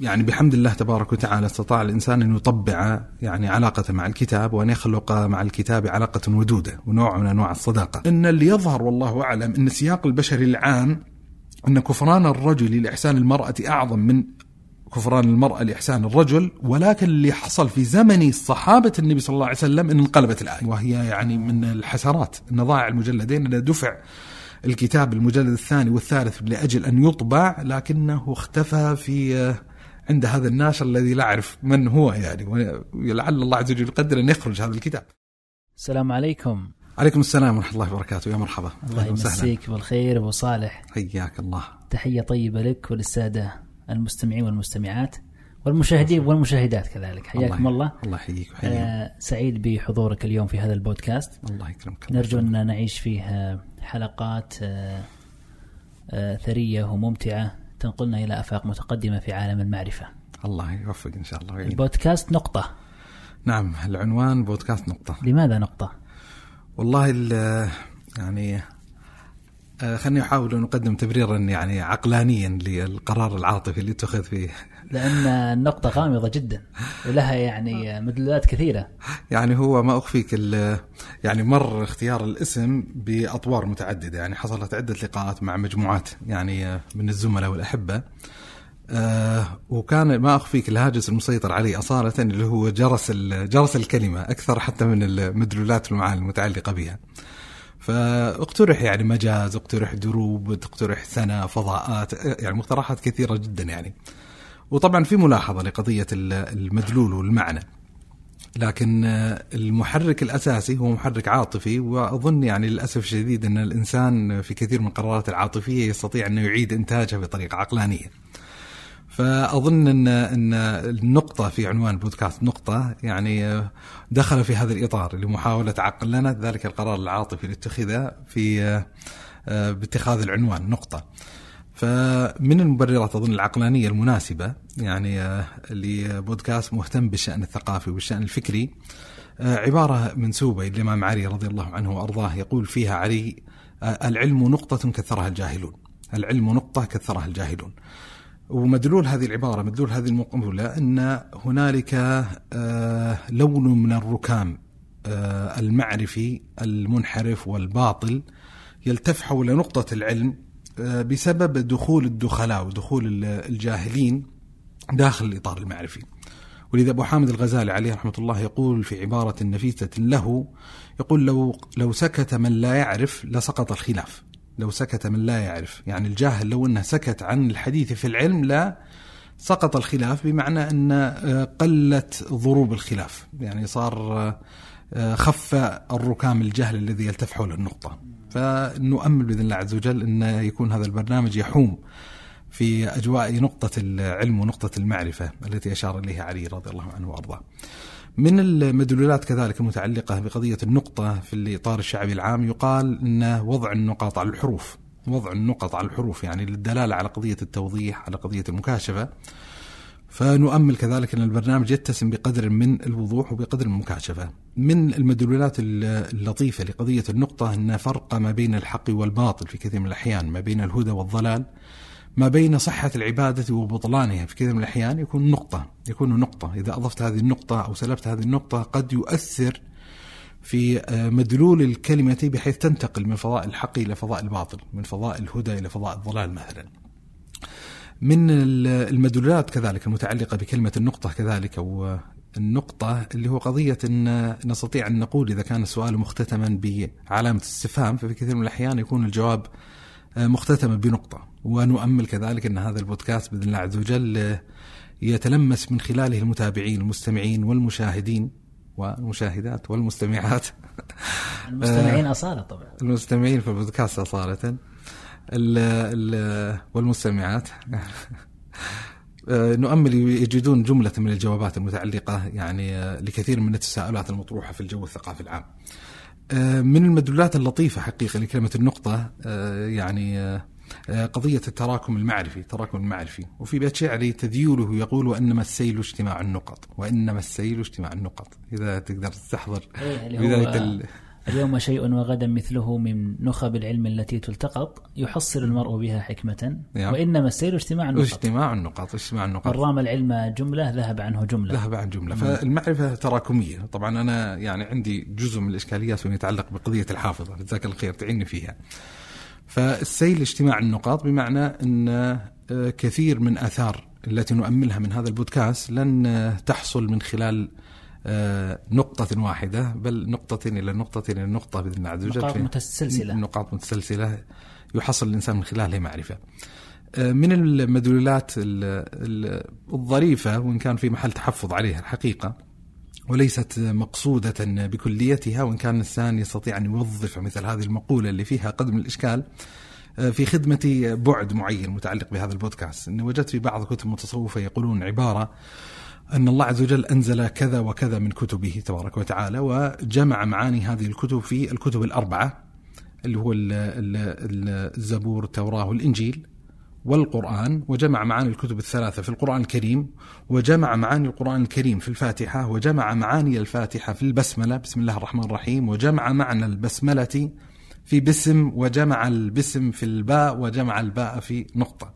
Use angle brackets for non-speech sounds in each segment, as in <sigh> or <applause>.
يعني بحمد الله تبارك وتعالى استطاع الإنسان أن يطبع يعني علاقته مع الكتاب وأن يخلق مع الكتاب علاقة ودودة ونوع من أنواع الصداقة. إن اللي يظهر والله أعلم إن السياق البشري العام إن كفران الرجل لإحسان المرأة أعظم من كفران المرأة لإحسان الرجل ولكن اللي حصل في زمن صحابة النبي صلى الله عليه وسلم أن انقلبت الآية وهي يعني من الحسرات أن ضاع المجلدين أن دفع الكتاب المجلد الثاني والثالث لأجل أن يطبع لكنه اختفى في عند هذا الناشر الذي لا أعرف من هو يعني ولعل الله عز وجل يقدر أن يخرج هذا الكتاب. السلام عليكم. عليكم السلام ورحمة الله وبركاته. يا مرحبا. الله يمسيك بالخير أبو صالح. حياك الله. تحية طيبة لك وللسادة المستمعين والمستمعات والمشاهدين والمشاهدات كذلك. حياكم الله. الله يحييك ويحييك. آه سعيد بحضورك اليوم في هذا البودكاست. الله يكرمك. نرجو أن نعيش فيه حلقات آه آه ثرية وممتعة. تنقلنا إلى آفاق متقدمة في عالم المعرفة الله يوفق إن شاء الله ويعين. البودكاست نقطة نعم العنوان بودكاست نقطة لماذا نقطة؟ والله يعني آه خليني أحاول أن أقدم تبريرا يعني عقلانيا للقرار العاطفي اللي اتخذ فيه لأن النقطة غامضة جدا ولها يعني مدلولات كثيرة. يعني هو ما أخفيك يعني مر اختيار الاسم بأطوار متعددة. يعني حصلت عدة لقاءات مع مجموعات يعني من الزملاء والأحبة. آه وكان ما أخفيك الهاجس المسيطر علي أصالة اللي هو جرس جرس الكلمة أكثر حتى من المدلولات والمعاني المتعلقة بها. فاقترح يعني مجاز اقترح دروب تقترح سنة فضاءات يعني مقترحات كثيرة جدا يعني. وطبعا في ملاحظة لقضية المدلول والمعنى. لكن المحرك الأساسي هو محرك عاطفي وأظن يعني للأسف الشديد أن الإنسان في كثير من القرارات العاطفية يستطيع أنه يعيد إنتاجها بطريقة عقلانية. فأظن أن أن النقطة في عنوان بودكاست نقطة يعني دخل في هذا الإطار لمحاولة عقلنه ذلك القرار العاطفي اللي اتخذه في باتخاذ العنوان نقطة. فمن المبررات أظن العقلانية المناسبة يعني لبودكاست مهتم بالشأن الثقافي والشأن الفكري عبارة منسوبة للامام علي رضي الله عنه وأرضاه يقول فيها علي العلم نقطة كثرها الجاهلون. العلم نقطة كثرها الجاهلون. ومدلول هذه العبارة مدلول هذه المقولة أن هنالك لون من الركام المعرفي المنحرف والباطل يلتف حول نقطة العلم بسبب دخول الدخلاء ودخول الجاهلين داخل الإطار المعرفي. ولذا أبو حامد الغزالي عليه رحمة الله يقول في عبارة نفيسة له يقول لو لو سكت من لا يعرف لسقط الخلاف. لو سكت من لا يعرف يعني الجاهل لو أنه سكت عن الحديث في العلم لا سقط الخلاف بمعنى أن قلت ضروب الخلاف. يعني صار خف الركام الجهل الذي يلتف حول النقطة فنؤمل بإذن الله عز وجل أن يكون هذا البرنامج يحوم في أجواء نقطة العلم ونقطة المعرفة التي أشار إليها علي رضي الله عنه وأرضاه. من المدلولات كذلك المتعلقة بقضية النقطة في الإطار الشعبي العام يقال أن وضع النقاط على الحروف وضع النقط على الحروف يعني للدلالة على قضية التوضيح على قضية المكاشفة. فنؤمل كذلك أن البرنامج يتسم بقدر من الوضوح وبقدر من المكاشفة. من المدلولات اللطيفة لقضية النقطة أن فرق ما بين الحق والباطل في كثير من الأحيان ما بين الهدى والضلال ما بين صحة العبادة وبطلانها في كثير من الأحيان يكون نقطة يكون نقطة. إذا أضفت هذه النقطة أو سلبت هذه النقطة قد يؤثر في مدلول الكلمة بحيث تنتقل من فضاء الحق إلى فضاء الباطل من فضاء الهدى إلى فضاء الضلال مثلا. من المدلولات كذلك المتعلقة بكلمة النقطة كذلك أو النقطة اللي هو قضية أن نستطيع أن نقول إذا كان السؤال مختتما بعلامة استفهام ففي كثير من الأحيان يكون الجواب مختتما بنقطة. ونؤمل كذلك أن هذا البودكاست بإذن الله عز وجل يتلمس من خلاله المتابعين المستمعين والمشاهدين والمشاهدات والمستمعات. <laughs> المستمعين أصالة طبعا. المستمعين في البودكاست أصالة. ال ال والمستمعات. <laughs> نؤمل يجدون جملة من الجوابات المتعلقة يعني لكثير من التساؤلات المطروحة في الجو الثقافي العام. من المدلولات اللطيفة حقيقة لكلمة النقطة يعني قضية التراكم المعرفي التراكم المعرفي. وفي بيت شعري تذييله يقول وإنما السيل اجتماع النقط وإنما السيل اجتماع النقط. إذا تقدر تستحضر بداية ال... اليوم شيء وغدا مثله من نخب العلم التي تلتقط يحصل المرء بها حكمة. وإنما السيل اجتماع النقط اجتماع النقاط اجتماع من النقاط رام العلم جملة ذهب عنه جملة. ذهب عن جملة. فالمعرفة تراكمية. طبعا أنا يعني عندي جزء من الإشكاليات فيما يتعلق بقضية الحافظة. جزاك الله خير تعيني فيها. فالسيل اجتماع النقاط بمعنى أن آه، كثير من آثار التي نؤملها من هذا البودكاست لن آه، تحصل من خلال نقطة واحدة بل نقطة إلى نقطة إلى نقطة بإذن الله عز وجل. نقاط متسلسلة. نقاط متسلسلة. يحصل الإنسان من خلالها معرفة. آه، من المدلولات ال- ال- الظريفة وإن كان في محل تحفظ عليها الحقيقة وليست مقصودة بكليتها وإن كان الإنسان يستطيع أن يوظف مثل هذه المقولة اللي فيها قدم الإشكال آه، في خدمة بعد معين متعلق بهذا البودكاست. أني وجدت في بعض كتب المتصوفة يقولون عبارة أن الله عز وجل أنزل كذا وكذا من كتبه تبارك وتعالى وجمع معاني هذه الكتب في الكتب الأربعة اللي هو ال- ال- ال- الزبور التوراة والإنجيل والقرآن وجمع معاني الكتب الثلاثة في القرآن الكريم وجمع معاني القرآن الكريم في الفاتحة وجمع معاني الفاتحة في البسملة بسم الله الرحمن الرحيم وجمع معنى البسملة في بسم وجمع البسم في الباء وجمع الباء في نقطة.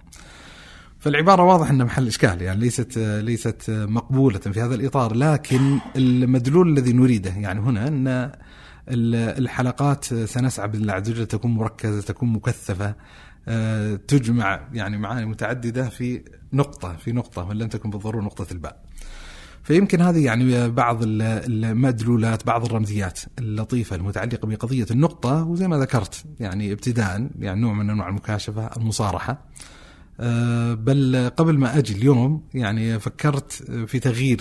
فالعبارة واضح أنها محل إشكال يعني ليست ليست مقبولة في هذا الإطار لكن المدلول الذي نريده يعني هنا ال- الحلقات سنسعى بالله عز تكون مركزة تكون مكثفة آه، تجمع يعني معاني متعددة في نقطة في نقطة ولن تكن بالضرورة نقطة الباء. فيمكن هذه يعني بعض ال- المدلولات بعض الرمزيات اللطيفة المتعلقة بقضية النقطة وزي ما ذكرت يعني ابتداء يعني نوع من أنواع المكاشفة المصارحة. بل قبل ما أجي اليوم يعني فكرت في تغيير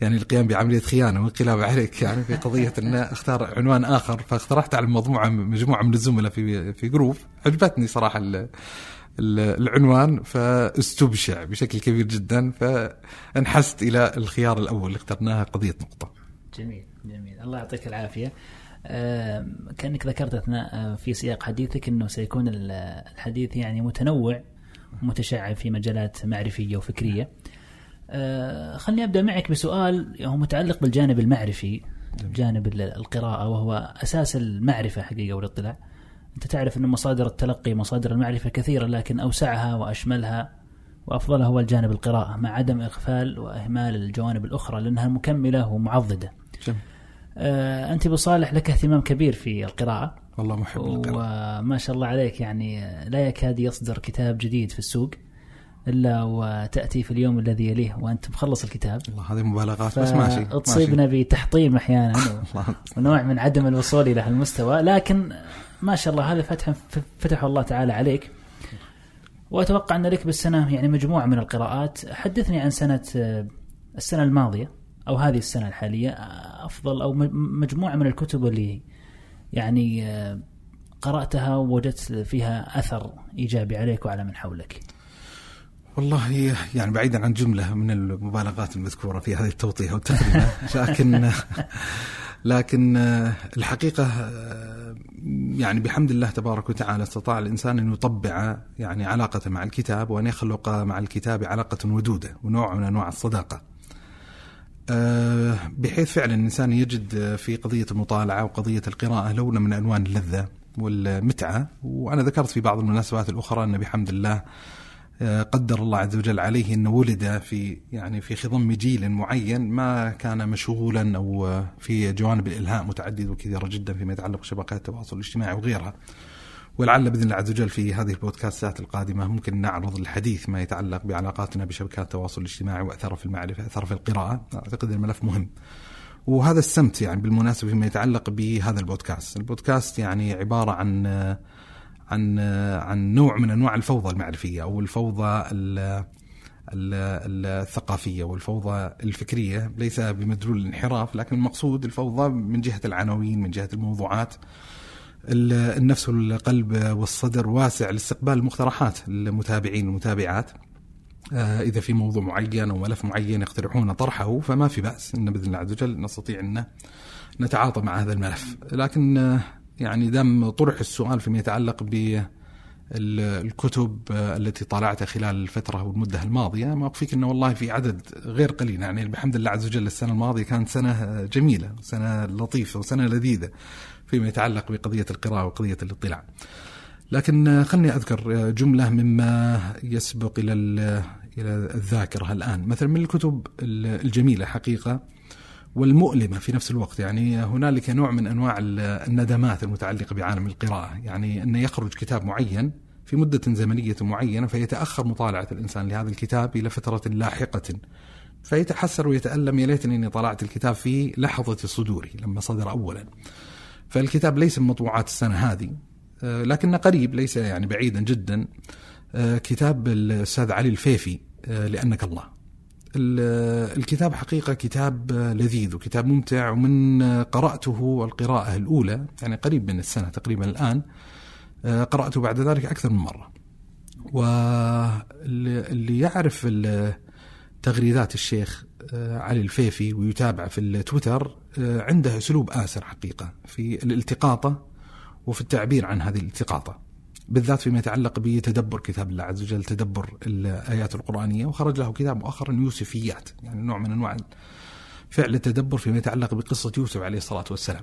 يعني القيام بعملية خيانة وانقلاب عليك يعني في قضية أن أختار عنوان آخر فاقترحت على مجموعة مجموعة من الزملاء في في جروب عجبتني صراحة ال- ال- العنوان فاستبشع بشكل كبير جدا فانحست إلى الخيار الأول اللي اخترناها قضية نقطة. جميل جميل الله يعطيك العافية كأنك ذكرت أثناء آه، في سياق حديثك أنه سيكون ال- الحديث يعني متنوع متشعب في مجالات معرفية وفكرية. آه، خلني أبدأ معك بسؤال هو متعلق بالجانب المعرفي جانب ال- القراءة وهو أساس المعرفة حقيقة والاطلاع. أنت تعرف أن مصادر التلقي مصادر المعرفة كثيرة لكن أوسعها وأشملها وأفضلها هو الجانب القراءة مع عدم إغفال وإهمال الجوانب الأخرى لأنها مكملة ومعضدة. جميل. آه، أنت بصالح لك اهتمام كبير في القراءة. والله محب للقراءة. وما شاء الله عليك يعني لا يكاد يصدر كتاب جديد في السوق إلا وتأتي في اليوم الذي يليه وأنت مخلص الكتاب. والله هذه مبالغات بس ماشي. تصيبنا بتحطيم أحيانا <laughs> الله ونوع من عدم الوصول إلى هالمستوى. لكن ما شاء الله هذا فتح فتح الله تعالى عليك. وأتوقع أن لك بالسنة يعني مجموعة من القراءات. حدثني عن سنة آه، السنة أو هذه السنة الحالية آه، أفضل أو م- مجموعة من الكتب اللي يعني آه، قرأتها ووجدت فيها أثر إيجابي عليك وعلى من حولك والله يعني بعيدا عن جملة من المبالغات المذكورة في هذه التوطية والتقديمه <laughs> لكن لكن الحقيقة يعني بحمد الله تبارك وتعالى استطاع الإنسان أن يطبع يعني علاقته مع الكتاب وأن يخلق مع الكتاب علاقة ودودة ونوع من أنواع الصداقة. آه، بحيث فعلا الإنسان يجد في قضية المطالعة وقضية القراءة لون من ألوان اللذة والمتعة وأنا ذكرت في بعض المناسبات الأخرى أن بحمد الله آه، قدر الله عز وجل عليه انه ولد في يعني في خضم جيل معين ما كان مشغولا أو آه، في جوانب الإلهاء متعدده وكثيرة جدا فيما يتعلق بشبكات التواصل الاجتماعي وغيرها. ولعل بإذن الله عز وجل في هذه البودكاستات القادمة ممكن نعرض الحديث ما يتعلق بعلاقاتنا بشبكات التواصل الاجتماعي واثرها في المعرفه، اثرها في القراءة، أعتقد الملف مهم. وهذا السمت يعني بالمناسبة فيما يتعلق بهذا البودكاست، البودكاست يعني عبارة عن عن عن نوع من أنواع الفوضى المعرفية أو الفوضى ال ال- الثقافية والفوضى الفكرية. ليس بمدلول الانحراف لكن المقصود الفوضى من جهة العناوين من جهة الموضوعات. ال- النفس والقلب والصدر واسع لاستقبال المقترحات المتابعين والمتابعات. آه، إذا في موضوع معين أو ملف معين يقترحون طرحه فما في بأس إن بإذن الله عز وجل نستطيع أن نتعاطى مع هذا الملف. لكن آه، يعني دام طرح السؤال فيما يتعلق ب الكتب التي طالعتها خلال الفترة والمدة الماضية ما أخفيك أنه والله في عدد غير قليل. يعني بحمد الله عز وجل السنة الماضية كانت سنة جميلة سنة لطيفة وسنة لذيذة. فيما يتعلق بقضية القراءة وقضية الاطلاع. لكن خلني أذكر جملة مما يسبق إلى إلى الذاكرة الآن. مثلا من الكتب الجميلة حقيقة والمؤلمة في نفس الوقت. يعني هنالك نوع من أنواع الندمات المتعلقة بعالم القراءة. يعني أن يخرج كتاب معين في مدة زمنية معينة فيتأخر مطالعة الإنسان لهذا الكتاب إلى فترة لاحقة. فيتحسر ويتألم يا ليتني أني طلعت الكتاب في لحظة صدوري لما صدر أولا. فالكتاب ليس من مطبوعات السنة هذه آه، لكنه قريب ليس يعني بعيدا جدا. آه، كتاب الأستاذ علي الفيفي آه، لأنك الله. الكتاب حقيقة كتاب لذيذ وكتاب ممتع ومن قرأته القراءة الأولى يعني قريب من السنة تقريبا الآن قرأته بعد ذلك أكثر من مرة. واللي يعرف تغريدات الشيخ علي الفيفي ويتابع في التويتر عنده أسلوب آسر حقيقة في الالتقاطة وفي التعبير عن هذه الالتقاطة بالذات فيما يتعلق بتدبر كتاب الله عز وجل تدبر الآيات القرآنية وخرج له كتاب مؤخرا يوسفيات يعني نوع من أنواع فعل التدبر فيما يتعلق بقصة يوسف عليه الصلاة والسلام.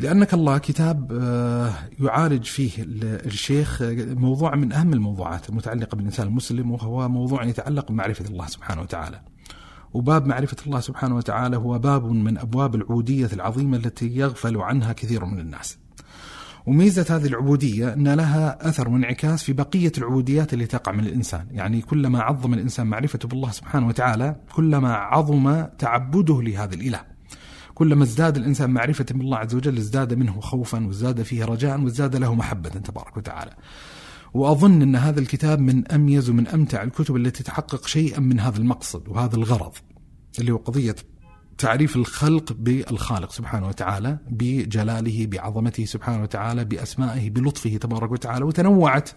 لأنك الله كتاب آه، يعالج فيه الشيخ موضوع من أهم الموضوعات المتعلقة بالإنسان المسلم وهو موضوع يتعلق بمعرفة الله سبحانه وتعالى. وباب معرفة الله سبحانه وتعالى هو باب من أبواب العودية العظيمة التي يغفل عنها كثير من الناس. وميزة هذه العبودية أن لها أثر وانعكاس في بقية العبوديات اللي تقع من الإنسان. يعني كلما عظم الإنسان معرفته بالله سبحانه وتعالى كلما عظم تعبده لهذا الإله. كلما ازداد الإنسان معرفة بالله عز وجل ازداد منه خوفا وازداد فيه رجاء وازداد له محبة تبارك وتعالى. وأظن أن هذا الكتاب من أميز ومن أمتع الكتب التي تحقق شيئا من هذا المقصد وهذا الغرض اللي هو قضية تعريف الخلق بالخالق سبحانه وتعالى بجلاله بعظمته سبحانه وتعالى بأسمائه بلطفه تبارك وتعالى وتنوعت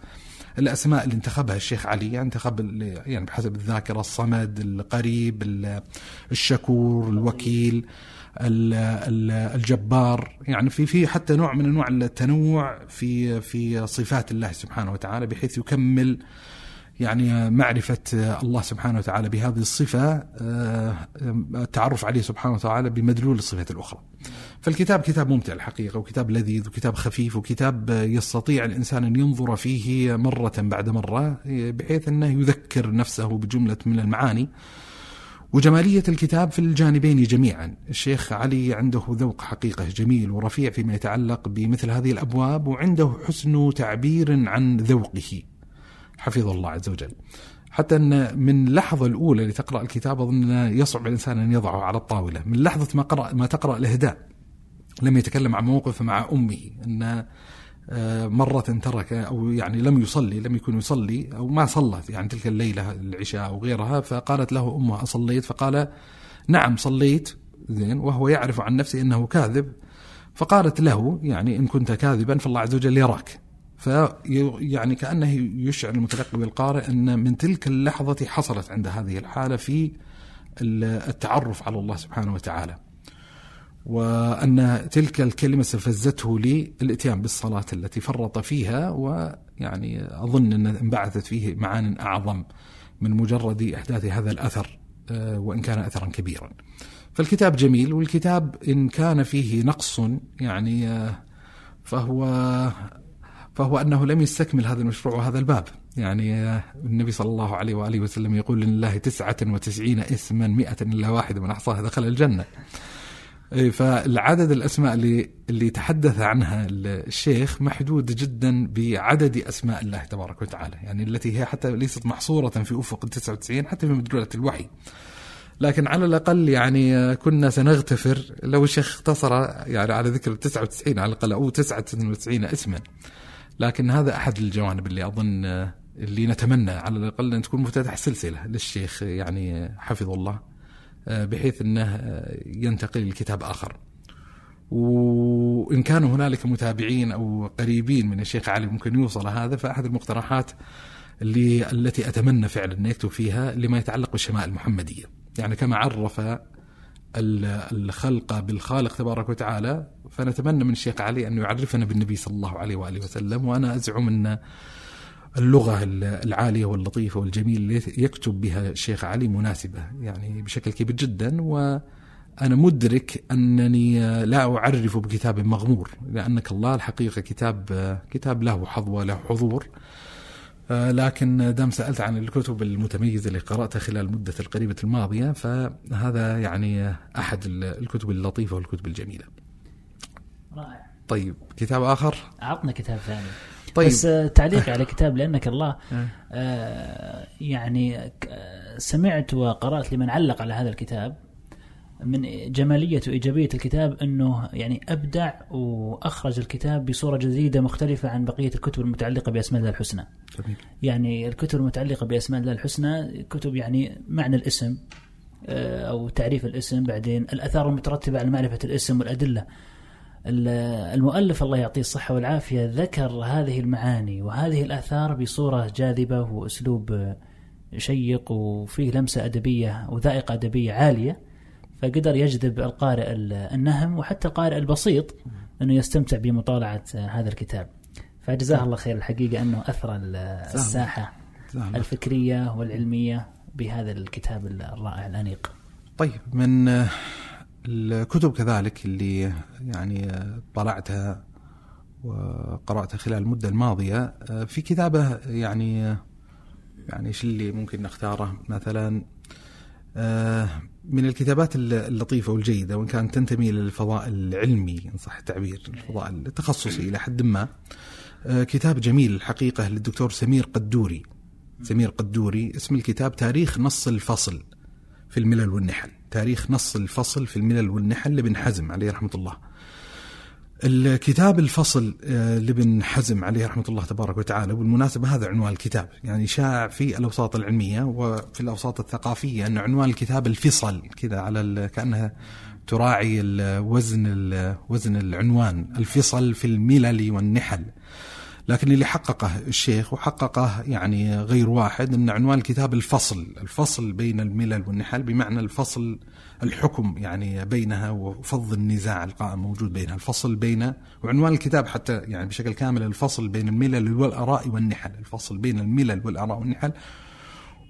الأسماء اللي انتخبها الشيخ علي يعني انتخب يعني بحسب الذاكرة الصمد القريب الشكور الوكيل. الجبار. يعني في في حتى نوع من أنواع التنوع في في صفات الله سبحانه وتعالى بحيث يكمل يعني معرفة الله سبحانه وتعالى بهذه الصفة آه، التعرف عليه سبحانه وتعالى بمدلول الصفات الأخرى. فالكتاب كتاب ممتع الحقيقة وكتاب لذيذ وكتاب خفيف وكتاب يستطيع الإنسان أن ينظر فيه مرة بعد مرة بحيث أنه يذكر نفسه بجملة من المعاني. وجمالية الكتاب في الجانبين جميعا. الشيخ علي عنده ذوق حقيقة جميل ورفيع فيما يتعلق بمثل هذه الأبواب وعنده حسن تعبير عن ذوقه. حفظه الله عز وجل. حتى أن من اللحظة الأولى لتقرأ الكتاب أظن يصعب الإنسان أن يضعه على الطاولة. من لحظة ما قرأ ما تقرأ الإهداء لم يتكلم عن موقف مع أمه. أن مرة ترك أو يعني لم يصلي لم يكن يصلي أو ما صلى يعني تلك الليلة العشاء أو غيرها فقالت له أمه أصليت؟ فقال نعم صليت. زين وهو يعرف عن نفسه أنه كاذب. فقالت له يعني إن كنت كاذبا فالله عز وجل يراك. فيعني كأنه يشعر المتلقي بالقارئ أن من تلك اللحظة حصلت عند هذه الحالة في التعرف على الله سبحانه وتعالى. وأن تلك الكلمة استفزته للإتيان بالصلاة التي فرط فيها ويعني أظن أن انبعثت فيه معان أعظم من مجرد إحداث هذا الأثر آه، وإن كان أثرا كبيرا. فالكتاب جميل والكتاب إن كان فيه نقص يعني آه، فهو فهو أنه لم يستكمل هذا المشروع وهذا الباب. يعني النبي صلى الله عليه وآله وسلم يقول لله تسعة وتسعين اسما مئة إلا واحدة من أحصاها دخل الجنة. فالعدد الأسماء اللي, اللي تحدث عنها الشيخ محدود جدا بعدد أسماء الله تبارك وتعالى. يعني التي هي حتى ليست محصورة في أفق ال 99 حتى في مدلولة الوحي. لكن على الأقل يعني كنا سنغتفر. لو الشيخ اختصر يعني على ذكر ال 99 على الأقل أو 99 اسما. لكن هذا أحد الجوانب اللي أظن اللي نتمنى على الأقل أن تكون مفتتح سلسلة للشيخ يعني حفظه الله. بحيث إنه ينتقل لكتاب آخر. وإن كان هنالك متابعين أو قريبين من الشيخ علي ممكن يوصل هذا فأحد المقترحات اللي التي أتمنى فعلا أن يكتب فيها لما يتعلق بالشمائل المحمدية. يعني كما عرف الخلق بالخالق تبارك وتعالى فنتمنى من الشيخ علي أن يعرفنا بالنبي صلى الله عليه وآله وسلم وأنا أزعم أن اللغة العالية واللطيفة والجميلة اللي يكتب بها الشيخ علي مناسبة يعني بشكل كبير جدا وأنا مدرك أنني لا أعرف بكتاب مغمور لأنك الله الحقيقة كتاب كتاب له حظوة له حضور. لكن دام سألت عن الكتب المتميزة اللي قرأتها خلال المدة القريبة الماضية فهذا يعني أحد الكتب اللطيفة والكتب الجميلة. رائع. طيب كتاب آخر؟ عطنا كتاب ثاني. طيب. بس آه، تعليقي على <laughs> كتاب لأنك الله آه، يعني آه، سمعت وقرأت لمن علق على هذا الكتاب من جمالية وإيجابية الكتاب أنه يعني أبدع وأخرج الكتاب بصورة جديدة مختلفة عن بقية الكتب المتعلقة بأسماء الله الحسنى. جميل. يعني الكتب المتعلقة بأسماء الله الحسنى كتب يعني معنى الاسم آه، أو تعريف الاسم بعدين الأثار المترتبة على معرفة الاسم والأدلة. ال- المؤلف الله يعطيه الصحة والعافية ذكر هذه المعاني وهذه الآثار بصورة جاذبة وأسلوب آه، شيق وفيه لمسة أدبية وذائقة أدبية عالية فقدر يجذب القارئ ال- النهم وحتى القارئ البسيط أنه يستمتع بمطالعة آه، هذا الكتاب فجزاه الله خير الحقيقة أنه اثرى ال- الساحة زعل. الفكرية والعلمية بهذا الكتاب الرائع الأنيق. طيب من الكتب كذلك اللي يعني طلعتها وقرأتها خلال المدة الماضية آه، في كتابة يعني يعني إيش اللي ممكن نختاره مثلا؟ آه، من الكتابات الل- اللطيفة والجيدة وإن كانت تنتمي للفضاء العلمي إن صح التعبير الفضاء التخصصي إلى حد ما. آه، كتاب جميل الحقيقة للدكتور سمير قدوري. سمير قدوري اسم الكتاب تاريخ نص الفصل. في الملل والنحل. تاريخ نص الفصل في الملل والنحل لابن حزم عليه رحمة الله. الكتاب الفصل آه، لابن حزم عليه رحمة الله تبارك وتعالى وبالمناسبة هذا عنوان الكتاب يعني شاع في الأوساط العلمية وفي الأوساط الثقافية أن عنوان الكتاب الفصل كذا على كأنها تراعي ال- وزن ال- وزن العنوان الفصل في الملل والنحل. لكن اللي حققه الشيخ وحققه يعني غير واحد ان عنوان الكتاب الفصل، الفصل بين الملل والنحل بمعنى الفصل الحكم يعني بينها وفض النزاع القائم موجود بينها، الفصل بين وعنوان الكتاب حتى يعني بشكل كامل الفصل بين الملل والآراء والنحل، الفصل بين الملل والآراء والنحل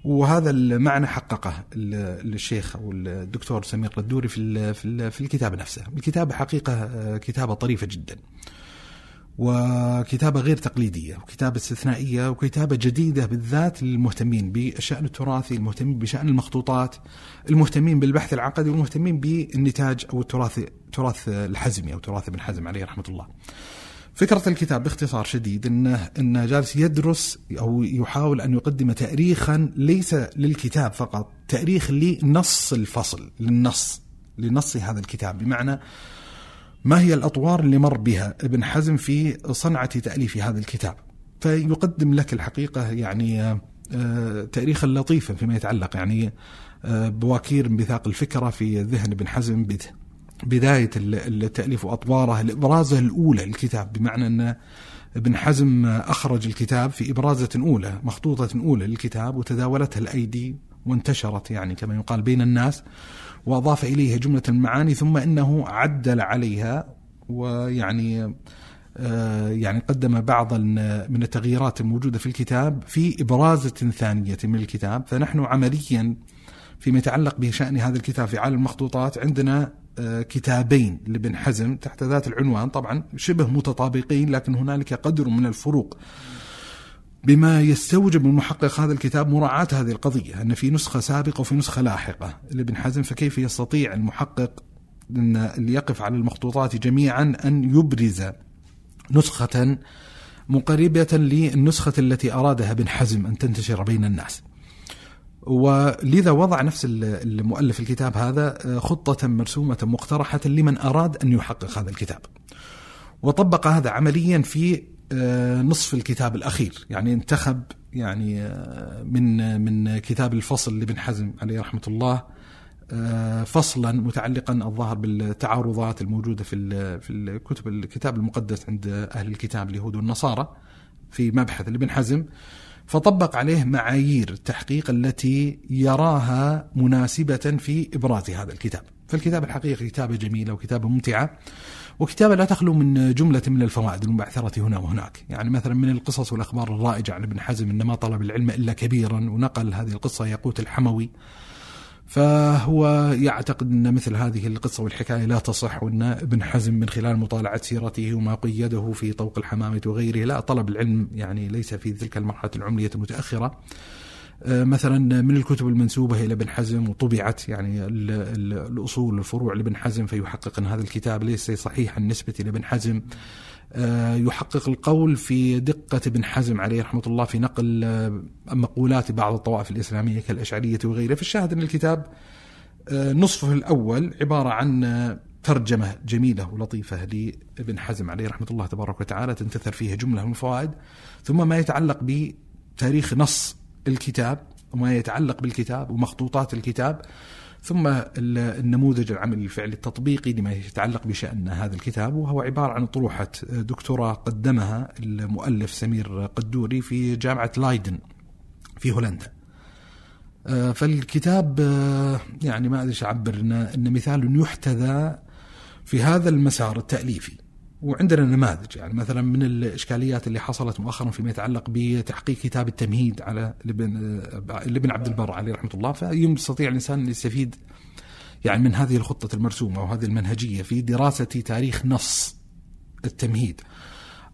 وهذا المعنى حققه ال- الشيخ أو الدكتور سمير قدوري في في ال- في الكتاب نفسه، الكتابه حقيقة آه، كتابة طريفة جدا. وكتابة غير تقليدية وكتابة استثنائية وكتابة جديدة بالذات للمهتمين بالشأن التراثي المهتمين بشأن المخطوطات المهتمين بالبحث العقدي والمهتمين بالنتاج أو التراث تراث الحزمي أو تراث ابن حزم عليه رحمة الله. فكرة الكتاب باختصار شديد إنه انه جالس يدرس أو يحاول أن يقدم تاريخا ليس للكتاب فقط، تاريخ لنص الفصل، للنص لنص هذا الكتاب. بمعنى ما هي الأطوار اللي مر بها ابن حزم في صنعة تأليف هذا الكتاب؟ فيقدم لك الحقيقة يعني آه، آه، تاريخا لطيفا فيما يتعلق يعني آه، بواكير انبثاق الفكرة في ذهن ابن حزم بداية ال- التأليف وأطواره الإبرازة الأولى للكتاب بمعنى أن ابن حزم أخرج الكتاب في إبرازة أولى مخطوطة أولى للكتاب وتداولتها الأيدي وانتشرت يعني كما يقال بين الناس. وأضاف إليها جملة المعاني ثم إنه عدل عليها ويعني آه، يعني قدم بعضا من التغييرات الموجودة في الكتاب في إبرازة ثانية من الكتاب. فنحن عمليا فيما يتعلق بشأن هذا الكتاب في عالم المخطوطات عندنا آه، كتابين لابن حزم تحت ذات العنوان. طبعا شبه متطابقين لكن هنالك قدر من الفروق بما يستوجب من محقق هذا الكتاب مراعاة هذه القضية أن في نسخة سابقة وفي نسخة لاحقة. لابن حزم فكيف يستطيع المحقق أن اللي يقف على المخطوطات جميعا أن يبرز نسخة مقربة للنسخة التي أرادها ابن حزم أن تنتشر بين الناس؟ ولذا وضع نفس المؤلف الكتاب هذا خطة مرسومة مقترحة لمن أراد أن يحقق هذا الكتاب. وطبق هذا عمليا في آه، نصف الكتاب الأخير. يعني انتخب يعني آه، من من كتاب الفصل لابن حزم عليه رحمة الله آه، فصلا متعلقا الظاهر بالتعارضات الموجودة في في الكتب الكتاب المقدس عند أهل الكتاب اليهود والنصارى في مبحث لابن حزم. فطبق عليه معايير التحقيق التي يراها مناسبة في إبراز هذا الكتاب. فالكتاب الحقيقة كتابة جميلة وكتابة ممتعة. وكتابة لا تخلو من جملة من الفوائد المبعثرة هنا وهناك. يعني مثلا من القصص والأخبار الرائجة عن ابن حزم إن ما طلب العلم إلا كبيرا ونقل هذه القصة ياقوت الحموي. فهو يعتقد إن مثل هذه القصة والحكاية لا تصح وإن ابن حزم من خلال مطالعة سيرته وما قيده في طوق الحمامة وغيره لا طلب العلم يعني ليس في تلك المرحلة العمرية المتأخرة. آه، مثلا من الكتب المنسوبة إلى ابن حزم وطبعت يعني الأصول الفروع لابن حزم فيحقق أن هذا الكتاب ليس صحيحا بالنسبة لابن حزم. آه، يحقق القول في دقة ابن حزم عليه رحمة الله في نقل آه، مقولات بعض الطوائف الإسلامية كالأشعرية وغيرها. فالشاهد أن الكتاب نصفه الأول عبارة عن ترجمة جميلة ولطيفة لابن حزم عليه رحمة الله تبارك وتعالى تنتثر فيها جملة من الفوائد ثم ما يتعلق بتاريخ نص الكتاب وما يتعلق بالكتاب ومخطوطات الكتاب ثم النموذج العملي الفعلي التطبيقي لما يتعلق بشأن هذا الكتاب وهو عبارة عن طروحة دكتوراه قدمها المؤلف سمير قدوري في جامعة لايدن في هولندا. آه، فالكتاب آه، يعني ما أدري إيش أعبر إنه مثال يحتذى في هذا المسار التأليفي. وعندنا نماذج يعني مثلا من الإشكاليات اللي حصلت مؤخرا فيما يتعلق بتحقيق كتاب التمهيد على لابن لابن عبد البر عليه رحمة الله فيستطيع الإنسان أن يستفيد يعني من هذه الخطة المرسومة وهذه المنهجية في دراسة تاريخ نص التمهيد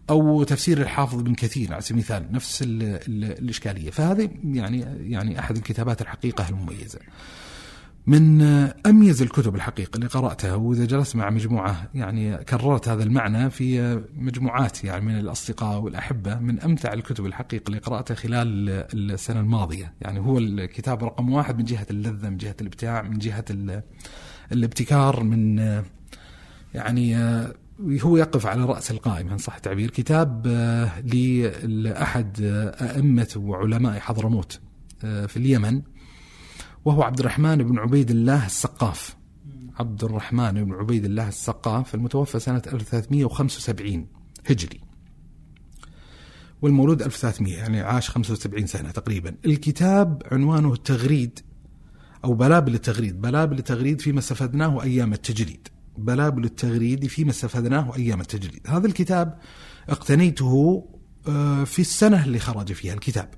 أو تفسير الحافظ بن كثير على سبيل المثال نفس ال ال الإشكالية فهذه يعني يعني أحد الكتابات الحقيقة المميزة. من أميز الكتب الحقيقة اللي قرأتها وإذا جلست مع مجموعة يعني كررت هذا المعنى في مجموعات يعني من الأصدقاء والأحبة من أمتع الكتب الحقيقة اللي قرأتها خلال السنة الماضية، يعني هو الكتاب رقم واحد من جهة اللذة، من جهة الابداع، من جهة الابتكار، من يعني هو يقف على رأس القائمة إن صح التعبير، كتاب لأحد أئمة وعلماء حضرموت في اليمن. وهو عبد الرحمن بن عبيد الله السقاف. عبد الرحمن بن عبيد الله السقاف المتوفى سنة 1375 هجري. والمولود 1300 يعني عاش 75 سنة تقريبا. الكتاب عنوانه التغريد أو بلابل التغريد بلابل التغريد فيما استفدناه أيام التجريد. بلابل التغريد فيما استفدناه أيام التجريد. هذا الكتاب اقتنيته آه، في السنة اللي خرج فيها الكتاب.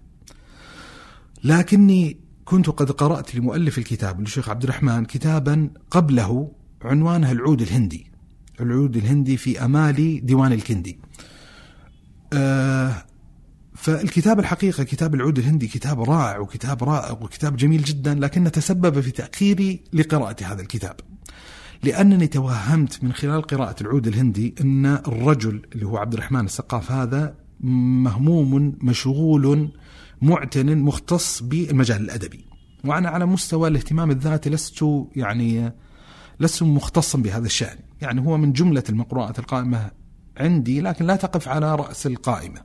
لكني كنت قد قرأت لمؤلف الكتاب للشيخ عبد الرحمن كتابا قبله عنوانه العود الهندي. العود الهندي في أمال ديوان الكندي. آه فالكتاب الحقيقة كتاب العود الهندي كتاب رائع وكتاب رائع وكتاب جميل جدا لكن تسبب في تأخيري لقراءة هذا الكتاب. لأنني توهمت من خلال قراءة العود الهندي أن الرجل اللي هو عبد الرحمن السقاف هذا مهموم مشغول معتن مختص بالمجال الأدبي. وأنا على مستوى الاهتمام الذاتي لست يعني لست مختصا بهذا الشأن. يعني هو من جملة المقروءات القائمة عندي لكن لا تقف على رأس القائمة.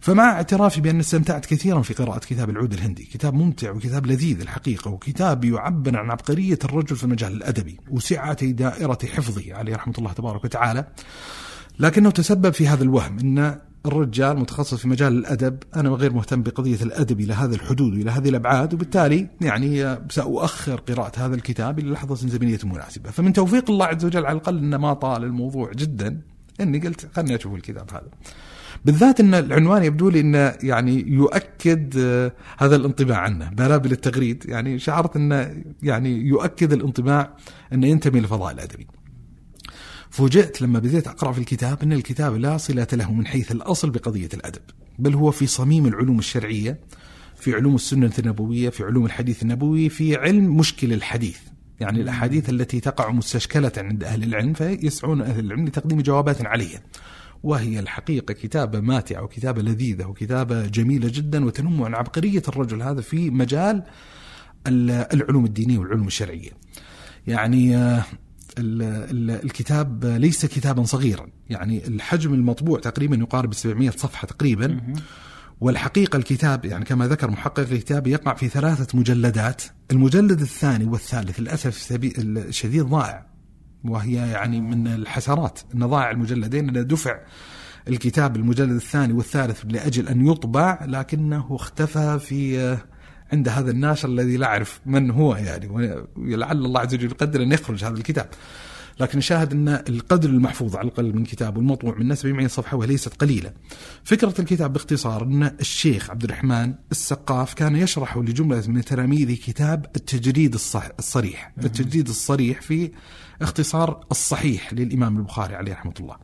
فمع اعترافي بأن استمتعت كثيرا في قراءة كتاب العود الهندي. كتاب ممتع وكتاب لذيذ الحقيقة وكتاب يعبر عن عبقرية الرجل في المجال الأدبي وسعة دائرة حفظه عليه رحمة الله تبارك وتعالى. لكنه تسبب في هذا الوهم أن الرجال متخصص في مجال الأدب. أنا غير مهتم بقضية الأدب إلى هذه الحدود وإلى هذه الأبعاد وبالتالي يعني سأؤخر قراءة هذا الكتاب إلى لحظة زمنية مناسبة. فمن توفيق الله عز وجل على الأقل انه ما طال الموضوع جدا إني قلت خلني أشوف الكتاب هذا. بالذات إن العنوان يبدو لي انه يعني يؤكد آه، هذا الانطباع عنه بلابل التغريد يعني شعرت انه يعني يؤكد الانطباع انه ينتمي للفضاء الأدبي. فوجئت لما بديت أقرأ في الكتاب أن الكتاب لا صلة له من حيث الأصل بقضية الأدب بل هو في صميم العلوم الشرعية في علوم السنة النبوية في علوم الحديث النبوي في علم مشكل الحديث. يعني الأحاديث التي تقع مستشكلة عند أهل العلم فيسعون أهل العلم لتقديم جوابات عليها. وهي الحقيقة كتابة ماتعة وكتابة لذيذة وكتابة جميلة جدا وتنم عن عبقرية الرجل هذا في مجال العلوم الدينية والعلوم الشرعية. يعني آه، الكتاب ليس كتابا صغيرا. يعني الحجم المطبوع تقريبا يقارب 700 صفحة تقريبا. والحقيقة الكتاب يعني كما ذكر محقق الكتاب يقع في ثلاثة مجلدات. المجلد الثاني والثالث للأسف الشديد ضائع. وهي يعني من الحسرات. أن ضائع المجلدين أنه دفع الكتاب المجلد الثاني والثالث لأجل أن يطبع لكنه اختفى في عند هذا الناشر الذي لا أعرف من هو يعني ولعل الله عز وجل يقدر أن يخرج هذا الكتاب. لكن الشاهد أن القدر المحفوظ على الأقل من كتاب والمطبوع من الناس 700 صفحه وليست قليلة. فكرة الكتاب باختصار أن الشيخ عبد الرحمن السقاف كان يشرح لجملة من تلاميذه كتاب التجريد الصح الصريح، التجريد الصريح في اختصار الصحيح للإمام البخاري عليه رحمة الله.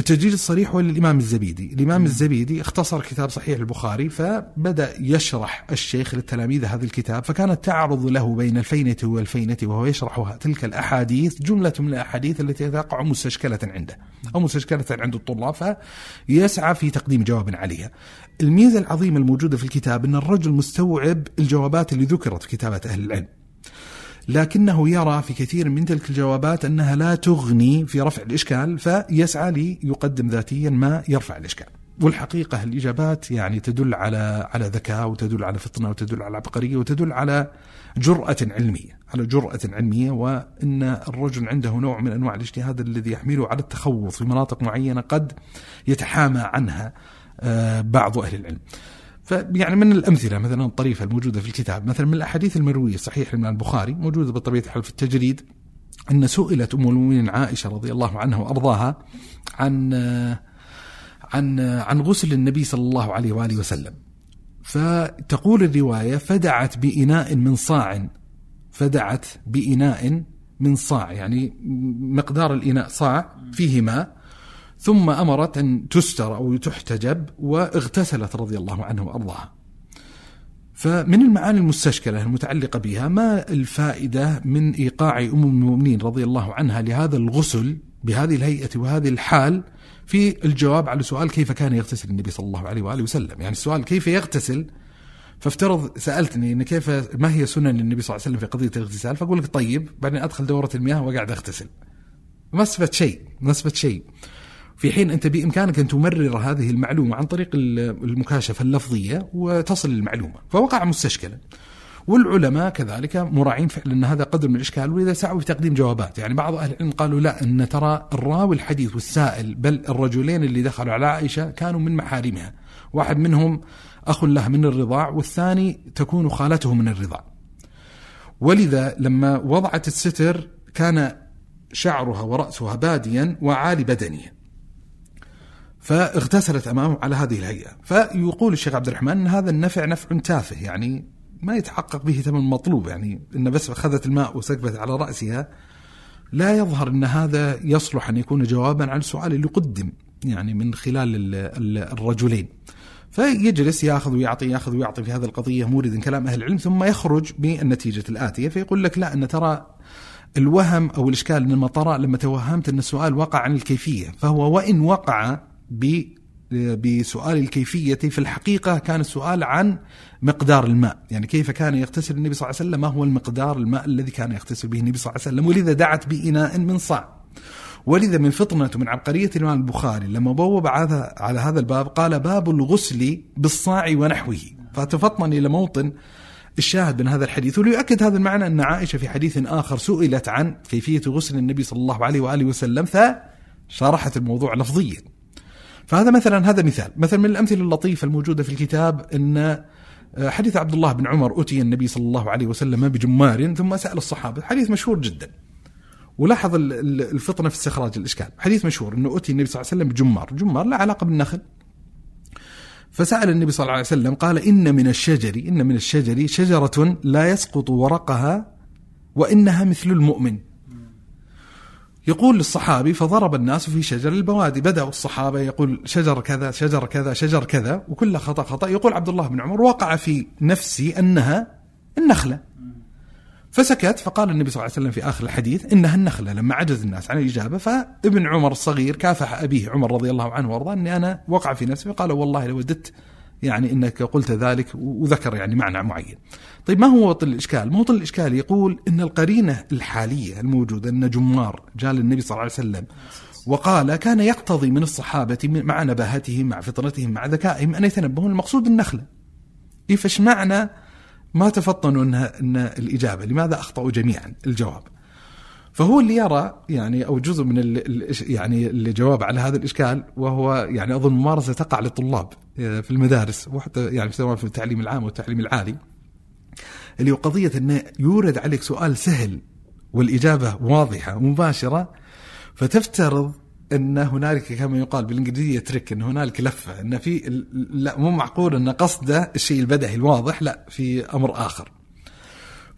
التجريد الصريح هو للإمام الزبيدي. الإمام الزبيدي اختصر كتاب صحيح البخاري فبدأ يشرح الشيخ للتلاميذ هذا الكتاب فكانت تعرض له بين الفينة والفينة وهو يشرح تلك الأحاديث جملة من الأحاديث التي تقع مستشكلة عنده أو مستشكلة عند الطلاب فيسعى في تقديم جواب عليها. الميزة العظيمة الموجودة في الكتاب أن الرجل مستوعب الجوابات اللي ذكرت في كتابة أهل العلم. لكنه يرى في كثير من تلك الجوابات أنها لا تغني في رفع الإشكال فيسعى ليقدم ذاتيا ما يرفع الإشكال. والحقيقة الإجابات يعني تدل على على ذكاء وتدل على فطنة وتدل على عبقرية وتدل على جرأة علمية، على جرأة علمية وإن الرجل عنده نوع من أنواع الاجتهاد الذي يحمله على التخوض في مناطق معينة قد يتحامى عنها آه، بعض أهل العلم. فيعني من الأمثلة مثلا الطريفة الموجودة في الكتاب مثلا من الأحاديث المروية صحيح من البخاري موجودة بطبيعه الحال في التجريد أن سئلت أم المؤمنين عائشة رضي الله عنها وأرضاها عن عن عن غسل النبي صلى الله عليه وآله وسلم. فتقول الرواية فدعت بإناء من صاع فدعت بإناء من صاع يعني مقدار الإناء صاع فيه ماء ثم أمرت أن تستر أو تحتجب واغتسلت رضي الله عنه وأرضاها. فمن المعاني المستشكلة المتعلقة بها ما الفائدة من إيقاع أم المؤمنين رضي الله عنها لهذا الغسل بهذه الهيئة وهذه الحال في الجواب على سؤال كيف كان يغتسل النبي صلى الله عليه وآله وسلم، يعني السؤال كيف يغتسل فافترض سألتني إن كيف ما هي سنن النبي صلى الله عليه وسلم في قضية الاغتسال فأقول لك طيب بعدين أدخل دورة المياه وأقعد أغتسل. ما استفدت شيء، ما استفدت شيء. في حين أنت بإمكانك أن تمرر هذه المعلومة عن طريق المكاشفة اللفظية وتصل المعلومة فوقع مستشكلا والعلماء كذلك مراعين فعلا أن هذا قدر من الإشكال ولذا سعوا في تقديم جوابات، يعني بعض أهل العلم قالوا لا إن ترى الراوي الحديث والسائل بل الرجلين اللي دخلوا على عائشة كانوا من محارمها، واحد منهم أخ لها من الرضاع والثاني تكون خالته من الرضاع. ولذا لما وضعت الستر كان شعرها ورأسها باديا وعالي بدنها. فاغتسلت أمامه على هذه الهيئة، فيقول الشيخ عبد الرحمن إن هذا النفع نفع تافه يعني ما يتحقق به ثمن مطلوب يعني إن بس أخذت الماء وسكبت على رأسها لا يظهر إن هذا يصلح أن يكون جوابا على السؤال اللي قدم يعني من خلال الرجلين. فيجلس يأخذ ويعطي يأخذ ويعطي في هذه القضية موردا كلام أهل العلم ثم يخرج بالنتيجة الآتية فيقول لك لا إن ترى الوهم أو الإشكال انما طرا لما توهمت أن السؤال وقع عن الكيفية فهو وإن وقع بسؤال الكيفية في الحقيقة كان السؤال عن مقدار الماء. يعني كيف كان يغتسل النبي صلى الله عليه وسلم؟ ما هو المقدار الماء الذي كان يغتسل به النبي صلى الله عليه وسلم؟ ولذا دعت بإناء من صاع ولذا من فطنة من عبقرية الإمام البخاري لما بوب على هذا الباب قال باب الغسل بالصاع ونحوه. فتفطن إلى موطن الشاهد من هذا الحديث. وليؤكد هذا المعنى أن عائشة في حديث آخر سئلت عن كيفية غسل النبي صلى الله عليه وآله وسلم فشرحت الموضوع لفظيا. فهذا مثلا هذا مثال. مثلا من الأمثلة اللطيفة الموجودة في الكتاب أن آه، حديث عبد الله بن عمر أتي النبي صلى الله عليه وسلم بجمار ثم سأل الصحابة. حديث مشهور جدا. ولاحظ الفطنة في استخراج الإشكال. حديث مشهور أنه أتي النبي صلى الله عليه وسلم بجمار. جمار لا علاقة بالنخل. فسأل النبي صلى الله عليه وسلم قال إن من الشجر إن من الشجر شجرة لا يسقط ورقها وإنها مثل المؤمن. يقول للصحابي فضرب الناس في شجر البوادي. بدأوا الصحابة يقول شجر كذا شجر كذا شجر كذا وكل خطأ خطأ. يقول عبد الله بن عمر وقع في نفسي أنها النخلة. فسكت فقال النبي صلى الله عليه وسلم في آخر الحديث إنها النخلة. لما عجز الناس عن الإجابة فابن عمر الصغير كافح أبيه عمر رضي الله عنه وأرضاه أني أنا وقع في نفسي. فقال والله لو وددت يعني إنك قلت ذلك وذكر يعني معنى معين. طيب ما هو وطن الإشكال؟ موطن الإشكال يقول إن القرينة الحالية الموجودة إن جمار جاء للنبي صلى الله عليه وسلم وقال كان يقتضي من الصحابة مع نباهتهم مع فطرتهم مع ذكائهم أن يتنبهون المقصود النخلة. إيه معنى ما تفطنوا ان إن الإجابة؟ لماذا أخطأوا جميعا الجواب؟ فهو اللي يرى يعني أو جزء من يعني الجواب على هذا الإشكال وهو يعني أظن ممارسة تقع للطلاب آه، في المدارس وحتى يعني سواء في التعليم العام والتعليم العالي اللي هو قضية انه يورد عليك سؤال سهل والإجابة واضحة ومباشره فتفترض أن هنالك كما يقال بالإنجليزية ترك أن هنالك لفة أن في لا مو معقول أن قصده الشيء البدهي الواضح لا في أمر آخر.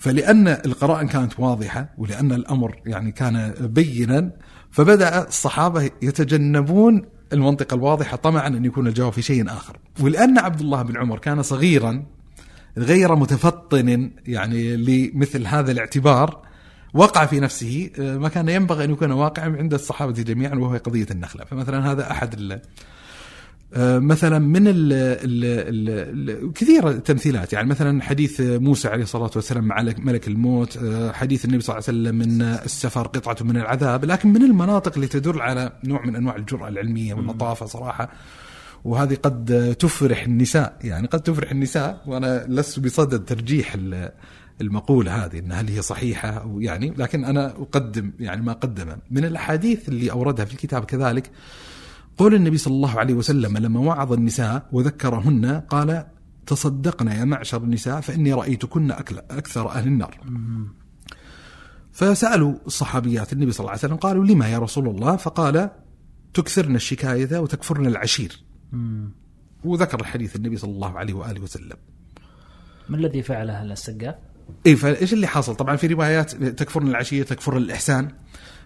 فلأن القرائن كانت واضحة ولأن الأمر يعني كان بينا فبدأ الصحابة يتجنبون المنطقة الواضحة طمعا أن يكون الجواب في شيء آخر. ولأن عبد الله بن عمر كان صغيرا غير متفطن يعني لمثل هذا الاعتبار وقع في نفسه آه، ما كان ينبغي أن يكون واقعا عند الصحابة جميعا وهو قضية النخلة، فمثلا هذا آه، مثلا من ال ال ال كثير تمثيلات. يعني مثلا حديث موسى عليه الصلاة والسلام مع ملك الموت آه، حديث النبي صلى الله عليه وسلم من السفر قطعة من العذاب. لكن من المناطق اللي تدل على نوع من أنواع الجرأة العلمية واللطافة صراحة. وهذه قد تفرح النساء. يعني قد تفرح النساء. وأنا لست بصدد ترجيح المقولة هذه أن هل هي صحيحة أو يعني. لكن أنا أقدم يعني ما قدم. من الأحاديث اللي أوردها في الكتاب كذلك قول النبي صلى الله عليه وسلم لما وعظ النساء وذكرهن قال تصدقن يا معشر النساء فإني رأيتكن أكثر أهل النار. فسألوا الصحابيات النبي صلى الله عليه وسلم قالوا لما يا رسول الله؟ فقال تكثرن الشكاية وتكفرن العشير. وذكر الحديث النبي صلى الله عليه وآله وسلم. ما الذي فعله السقاف؟ اي فإيش اللي حصل؟ طبعا في روايات تكفرن العشية تكفر الإحسان.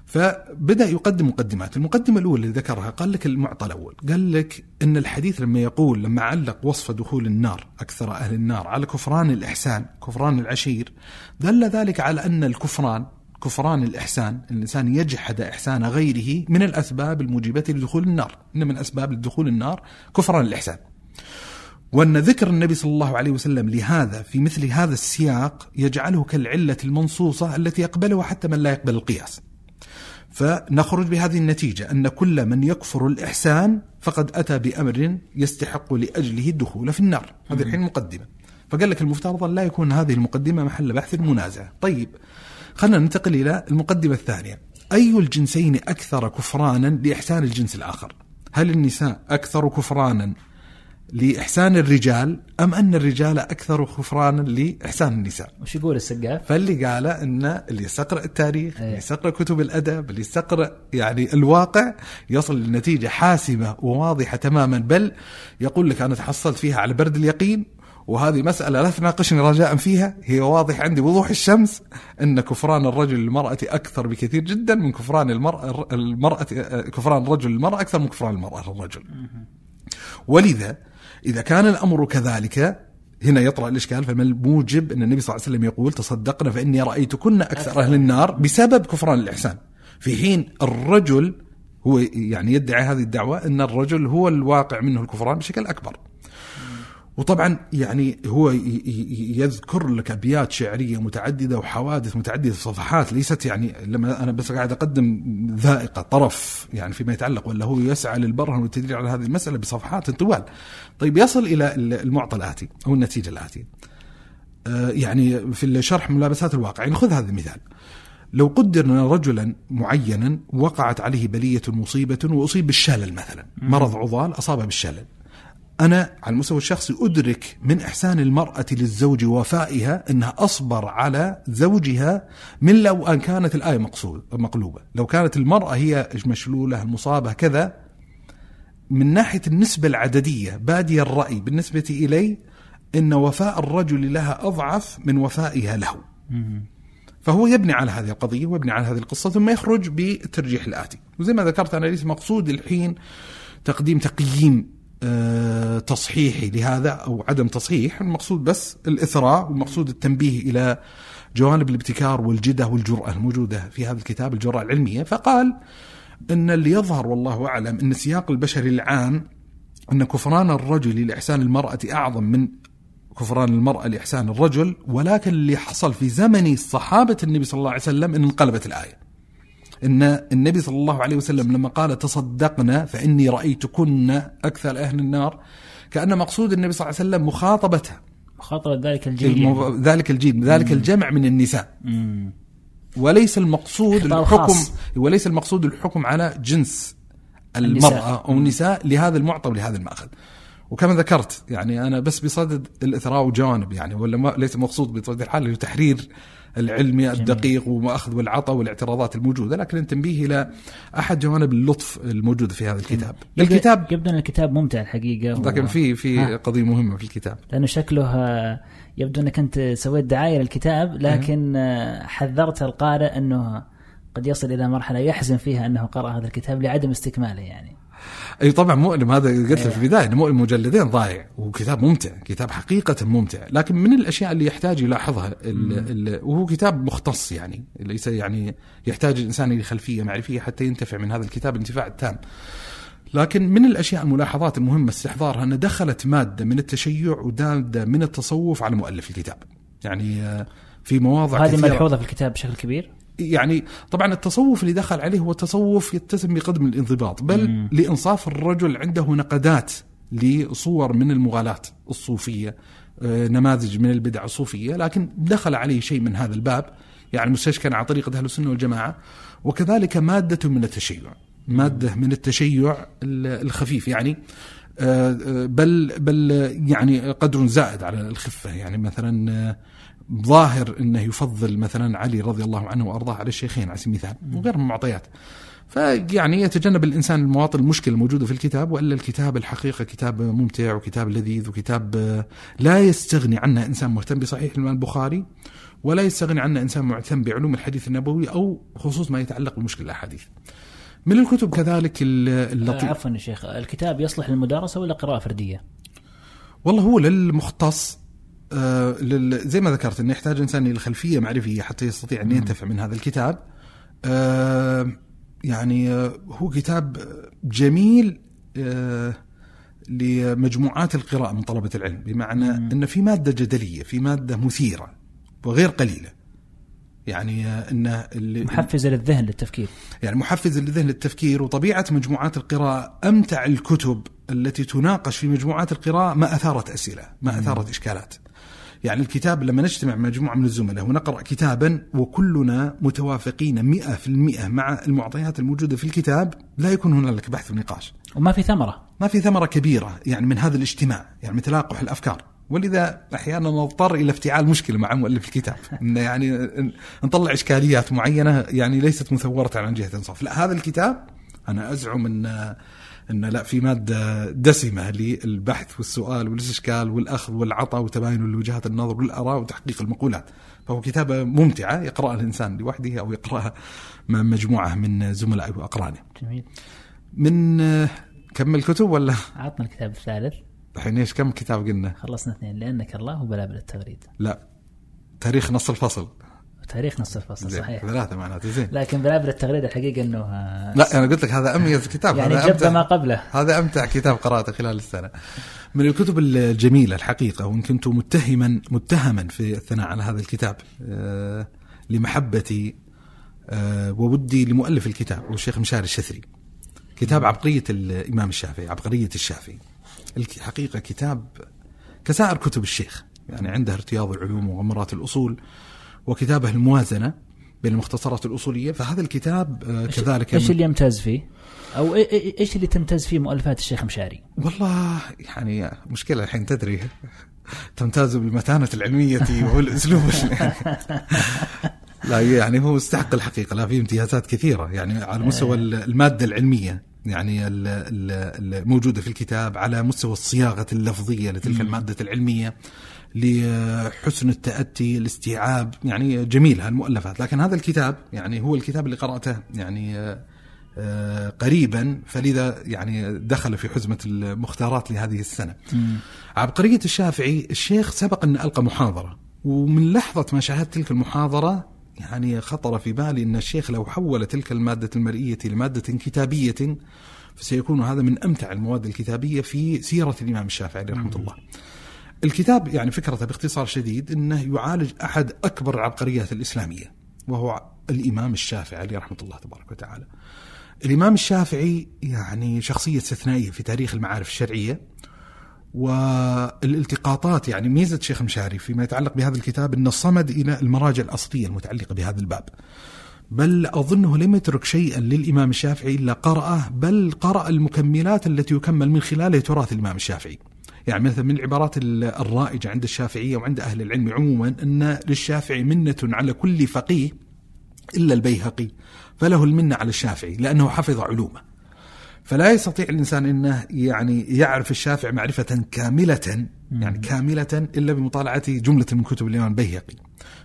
فبدأ يقدم مقدمات، المقدمة الأولى اللي ذكرها قال لك المعطى الأول، قال لك إن الحديث لما يقول لما علق وصف دخول النار أكثر أهل النار على كفران الإحسان، كفران العشير، دل ذلك على أن الكفران كفران الإحسان الإنسان يجحد إحسان غيره من الأسباب الموجبة لدخول النار. إن من أسباب دخول النار كفران الإحسان. وأن ذكر النبي صلى الله عليه وسلم لهذا في مثل هذا السياق يجعله كالعلة المنصوصة التي يقبلها حتى من لا يقبل القياس. فنخرج بهذه النتيجة أن كل من يكفر الإحسان فقد أتى بأمر يستحق لأجله الدخول في النار. هذه الحين مقدمة. فقال لك المفترض أن لا يكون هذه المقدمة محل بحث منازع. طيب خلينا ننتقل إلى المقدمة الثانية. أي الجنسين أكثر كفرانا لإحسان الجنس الآخر؟ هل النساء أكثر كفرانا لإحسان الرجال أم أن الرجال أكثر خفرانا لإحسان النساء؟ وش يقول السقاف؟ فاللي قال أن اللي يستقرأ التاريخ اللي إيه. يستقرأ كتب الأدب اللي يستقرأ يعني الواقع يصل لنتيجة حاسمة وواضحة تماما. بل يقول لك أنا تحصلت فيها على برد اليقين وهذه مسألة لا تناقشني رجاء فيها. هي واضح عندي وضوح الشمس أن كفران الرجل للمرأة أكثر بكثير جدا من كفران المرأة, المرأة كفران الرجل للمرأة أكثر من كفران المرأة للرجل ولذا إذا كان الأمر كذلك هنا يطرأ الإشكال فما الموجب أن النبي صلى الله عليه وسلم يقول تصدقنا فإني رأيتكن أكثر أهل النار بسبب كفران الإحسان. في حين الرجل هو يعني يدعي هذه الدعوة أن الرجل هو الواقع منه الكفران بشكل أكبر. وطبعا يعني هو يذكر لك أبيات شعرية متعددة وحوادث متعددة صفحات ليست يعني لما أنا بس قاعد أقدم ذائقة طرف يعني فيما يتعلق ولا هو يسعى للبرهن والتدليل على هذه المسألة بصفحات طوال. طيب يصل إلى المعطى الآتي أو النتيجة الاتيه. آه، يعني في الشرح ملابسات الواقع يعني خذ هذا المثال. لو قدر ان رجلا معينا وقعت عليه بلية مصيبة وأصيب بالشلل مثلا، مرض عضال اصابه بالشلل. أنا على المستوى الشخصي أدرك من إحسان المرأة للزوج وفائها أنها أصبر على زوجها من لو أن كانت الآية مقصود مقلوبة. لو كانت المرأة هي مشلولة المصابة كذا من ناحية النسبة العددية بادي الرأي بالنسبة إلي أن وفاء الرجل لها أضعف من وفائها له. فهو يبني على هذه القضية ويبني على هذه القصة ثم يخرج بالترجيح الآتي. وزي ما ذكرت أنا ليس مقصود الحين تقديم تقييم تصحيحي لهذا أو عدم تصحيح المقصود بس الإثراء والمقصود التنبيه إلى جوانب الابتكار والجدة والجرأة الموجودة في هذا الكتاب الجرأة العلمية فقال إن اللي يظهر والله أعلم إن السياق البشري العام إن كفران الرجل لإحسان المرأة أعظم من كفران المرأة لإحسان الرجل ولكن اللي حصل في زمن صحابة النبي صلى الله عليه وسلم إن انقلبت الآية. إن النبي صلى الله عليه وسلم لما قال تصدقنا فإني رأيتكن أكثر أهل النار كأن مقصود النبي صلى الله عليه وسلم مخاطبتها مخاطبة ذلك الجيل. ذلك الجيل ذلك الجمع من النساء. وليس المقصود الحكم خاص. وليس المقصود الحكم على جنس النساء. المرأة أو النساء لهذا المعطى ولهذا المأخذ. وكما ذكرت يعني أنا بس بصدد الإثراء وجوانب يعني ولا ما ليس مقصود بطبيعة الحال تحرير العلمي الدقيق ومأخذ والعطاء والاعتراضات الموجودة لكن التنبيه إلى أحد جوانب اللطف الموجودة في هذا الكتاب. الكتاب يبدو ان الكتاب ممتع الحقيقة و- لكن في في ها. قضية مهمة في الكتاب. لأنه شكله آه، يبدو أنك أنت سويت دعاية للكتاب لكن آه، حذرت القارئ أنه قد يصل إلى مرحلة يحزن فيها أنه قرأ هذا الكتاب لعدم استكماله يعني. أي طبعا مؤلم هذا قلت لك إيه. في البداية إنه مؤلم مجلدين ضايع وكتاب ممتع كتاب حقيقة ممتع لكن من الأشياء اللي يحتاج يلاحظها ال ال وهو كتاب مختص يعني ليس يعني يحتاج الإنسان إلى خلفية معرفية حتى ينتفع من هذا الكتاب الانتفاع التام لكن من الأشياء الملاحظات المهمة استحضارها ان دخلت مادة من التشيع وماده من التصوف على مؤلف الكتاب. يعني آه، في مواضع كثيرة. ملحوظة في الكتاب بشكل كبير؟ يعني طبعا التصوف اللي دخل عليه هو تصوف يتسم بقدم الانضباط بل مم. لإنصاف الرجل عنده نقدات لصور من المغالاة الصوفية آه، نماذج من البدع الصوفية لكن دخل عليه شيء من هذا الباب يعني مستشكل على طريقة أهل السنة والجماعة وكذلك مادة من التشيع مادة من التشيع ال- الخفيف يعني آه، آه، بل بل يعني قدر زائد على الخفة يعني مثلا ظاهر إنه يفضل مثلا علي رضي الله عنه وأرضاه على الشيخين على سبيل المثال وغير من المعطيات فيعني يتجنب الإنسان المواطن المشكلة الموجودة في الكتاب وإلا الكتاب الحقيقة كتاب ممتع وكتاب لذيذ وكتاب لا يستغني عنه إنسان مهتم بصحيح الإمام البخاري ولا يستغني عنه إنسان معتم بعلوم الحديث النبوي أو خصوص ما يتعلق بمشكل الأحاديث. من الكتب كذلك ال- آه، اللطيف عفوا يا شيخ. الكتاب يصلح للمدارسة ولا قراءة فردية؟ والله هو للمختص. آه لل... زي ما ذكرت إنه يحتاج إنسان إلى خلفية معرفية حتى يستطيع ان ينتفع من هذا الكتاب. آه يعني آه هو كتاب جميل آه لمجموعات القراءة من طلبة العلم بمعنى ان في مادة جدلية، في مادة مثيرة وغير قليلة. يعني آه إنه اللي محفزة للذهن للتفكير. يعني محفز للذهن للتفكير وطبيعة مجموعات القراءة أمتع الكتب التي تناقش في مجموعات القراءة ما أثارت أسئلة ما أثارت إشكالات. يعني الكتاب لما نجتمع مجموعة من الزملاء ونقرأ كتابا وكلنا متوافقين مئة في المئة مع المعطيات الموجودة في الكتاب لا يكون هنالك بحث ونقاش. وما في ثمرة. ما في ثمرة كبيرة يعني من هذا الاجتماع يعني من تلاقح الأفكار. ولذا أحيانا نضطر إلى افتعال مشكلة مع مؤلف الكتاب. <laughs> إنه يعني نطلع إشكاليات معينة يعني ليست مثورة عن جهة إنصاف. لا هذا الكتاب أنا أزعم أن أن لا في مادة دسمة للبحث والسؤال والاستشكال والأخذ والعطاء وتباين وجهات النظر والآراء وتحقيق المقولات. فهو كتابة ممتعة يقرأها الإنسان لوحده أو يقرأها مع مجموعة من زملائه وأقرانه. جميل. من آه، كمل كتب ولا؟ عطنا الكتاب الثالث. الحين إيش كم كتاب قلنا؟ خلصنا اثنين لأنك الله وبلابل التغريد. لا تاريخ نص الفصل. وتاريخ نص الفصل زين صحيح ثلاثة معناته زين لكن بلابل التغريد الحقيقة إنه آه، لا أنا قلت لك هذا أميز <laughs> كتاب يعني جب ما قبله هذا أمتع كتاب قرأته خلال السنة. من الكتب الجميلة الحقيقة وإن كنت متهما متهما في الثناء على هذا الكتاب آه، لمحبتي آه، وودي لمؤلف الكتاب والشيخ مشاري الشثري. كتاب عبقرية الإمام الشافعي، عبقرية الشافعي. الحقيقة كتاب كسائر كتب الشيخ يعني عنده ارتياض العلوم وغمرات الأصول وكتابه الموازنة بين المختصرات الأصولية فهذا الكتاب آه، كذلك إيش اللي يمتاز فيه؟ أو إي- إي- إيش اللي تمتاز فيه مؤلفات الشيخ مشاري؟ والله يعني مشكلة الحين تدري؟ تمتاز بالمتانة العلمية والأسلوب. لا يعني هو يستحق الحقيقة لا في امتيازات كثيرة يعني على مستوى المادة العلمية يعني ال- ال- الموجودة في الكتاب على مستوى الصياغة اللفظية لتلك المادة العلمية. لحسن التأتي الاستيعاب يعني جميل هالمؤلفات. لكن هذا الكتاب يعني هو الكتاب اللي قرأته يعني آه، آه، قريبا فلذا يعني دخل في حزمة المختارات لهذه السنة. عبقرية الشافعي الشيخ سبق أن ألقى محاضرة. ومن لحظة ما شاهدت تلك المحاضرة يعني خطر في بالي أن الشيخ لو حول تلك المادة المرئية لمادة كتابية فسيكون هذا من أمتع المواد الكتابية في سيرة الإمام الشافعي رحمة الله. الكتاب يعني فكرته باختصار شديد أنه يعالج أحد أكبر العبقريات الإسلامية وهو الإمام الشافعي عليه رحمة الله تبارك وتعالى الإمام الشافعي يعني شخصية استثنائية في تاريخ المعارف الشرعية والالتقاطات يعني ميزة شيخ مشاري فيما يتعلق بهذا الكتاب إنه صمد إلى المراجع الأصلية المتعلقة بهذا الباب. بل أظنه لم يترك شيئا للإمام الشافعي إلا قرأه بل قرأ المكملات التي يكمل من خلالها تراث الإمام الشافعي. يعني مثلا من العبارات الرائجة عند الشافعية وعند أهل العلم عموما أن للشافعي منة على كل فقيه إلا البيهقي فله المنة على الشافعي لأنه حفظ علومه. فلا يستطيع الإنسان إنه يعني يعرف الشافعي معرفة كاملة يعني كاملة إلا بمطالعة جملة من كتب الإمام البيهقي.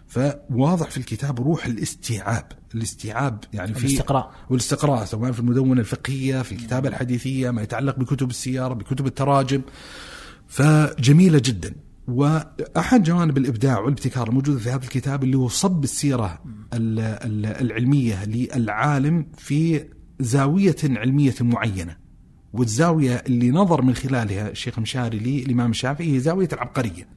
فواضح في الكتاب روح الاستيعاب، الاستيعاب يعني في الاستقراء والاستقراء سواء في المدونة الفقهية، في الكتابة الحديثية، ما يتعلق بكتب السيارة، بكتب التراجم. فجميلة جدا. وأحد جوانب الإبداع والابتكار الموجوده في هذا الكتاب اللي هو صب السيرة العلمية للعالم في زاوية علمية معينة. والزاوية اللي نظر من خلالها الشيخ مشاري للامام الشافعي هي زاوية العبقرية.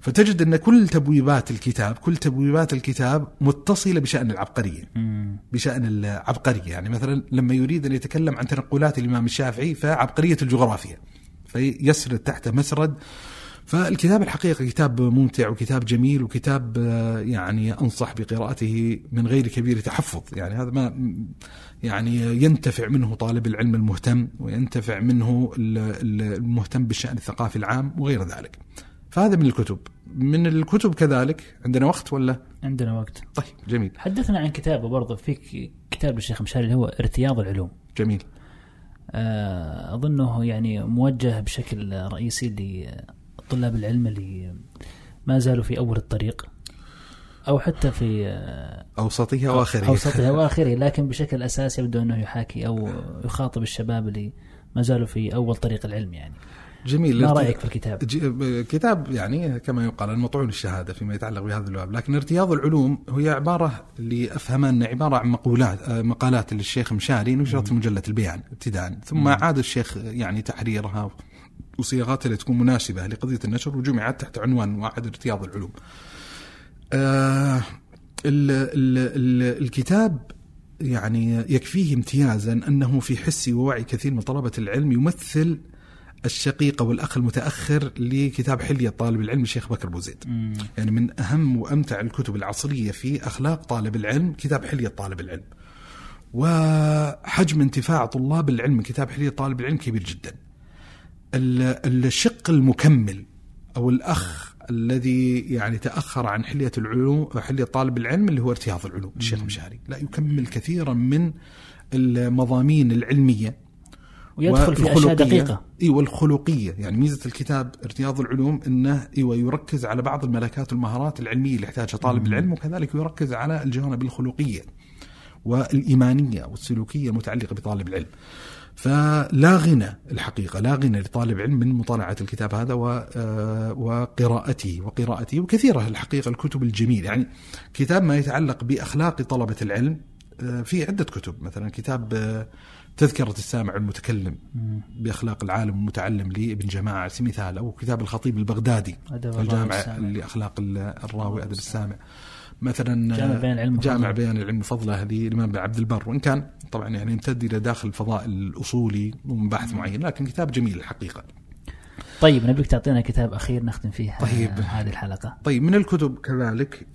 فتجد أن كل تبويبات الكتاب كل تبويبات الكتاب متصلة بشأن العبقرية بشأن العبقرية يعني مثلا لما يريد أن يتكلم عن تنقلات الإمام الشافعي فعبقرية الجغرافيا فيسرد تحت مسرد. فالكتاب الحقيقة كتاب ممتع وكتاب جميل وكتاب يعني أنصح بقراءته من غير كبير تحفظ. يعني هذا ما يعني ينتفع منه طالب العلم المهتم وينتفع منه المهتم بالشأن الثقافي العام وغير ذلك. فهذا من الكتب. من الكتب كذلك عندنا وقت ولا؟ عندنا وقت. طيب جميل. حدثنا عن كتابه برضه. في كتاب للشيخ مشاري اللي هو ارتياض العلوم. جميل. أظنه يعني موجه بشكل رئيسي لطلاب العلم اللي ما زالوا في أول الطريق أو حتى في أوسطه وآخره أوسطه وآخره <laughs> لكن بشكل أساسي يبدو أنه يحاكي أو يخاطب الشباب اللي ما زالوا في أول طريق العلم يعني. جميل ما رأيك في الكتاب؟ كتاب يعني كما يقال المطعون الشهادة فيما يتعلق بهذا الباب، لكن ارتياض العلوم هي عبارة اللي أفهمها أنها عبارة عن مقولات مقالات للشيخ مشاري نشرت في مجلة البيان ابتداء، ثم عاد الشيخ يعني تحريرها وصياغاتها لتكون مناسبة لقضية النشر وجمعت تحت عنوان واحد ارتياض العلوم. آه ال ال ال الكتاب يعني يكفيه امتيازا أنه في حس ووعي كثير من طلبة العلم يمثل الشقيقة والأخ المتأخر لكتاب حلية طالب العلم الشيخ بكر بوزيد يعني من أهم وأمتع الكتب العصرية في أخلاق طالب العلم كتاب حلية طالب العلم. وحجم انتفاع طلاب العلم من كتاب حلية طالب العلم كبير جدا. الشق المكمل أو الأخ الذي يعني تأخر عن حلية العلوم حلية طالب العلم اللي هو ارتياض العلوم الشيخ مشاري. لا يكمل كثيرا من المضامين العلمية. ويدخل في أشياء دقيقة. إي والخلقية. يعني ميزة الكتاب ارتياض العلوم إنه إيوه يركز على بعض الملكات والمهارات العلمية اللي يحتاجها طالب العلم وكذلك يركز على الجوانب الخلقية والإيمانية والسلوكية المتعلقة بطالب العلم. فلا غنى الحقيقة لا غنى لطالب علم من مطالعة الكتاب هذا وقراءته وقراءته وكثيرة الحقيقة الكتب الجميلة. يعني كتاب ما يتعلق بأخلاق طلبة العلم في عدة كتب. مثلا كتاب تذكرة السامع المتكلم بأخلاق العالم المتعلم لابن جماعة مثال أو كتاب الخطيب البغدادي الجامع لأخلاق الراوي أدب السامع. مثلا جامع بيان العلم جامع بيان العلم فضله للإمام بن عبد البر. وإن كان طبعا يعني يمتد إلى داخل الفضاء الأصولي ومباحث معين لكن كتاب جميل الحقيقة. طيب نبيك تعطينا كتاب أخير نختم فيه طيب هذه الحلقة. طيب من الكتب كذلك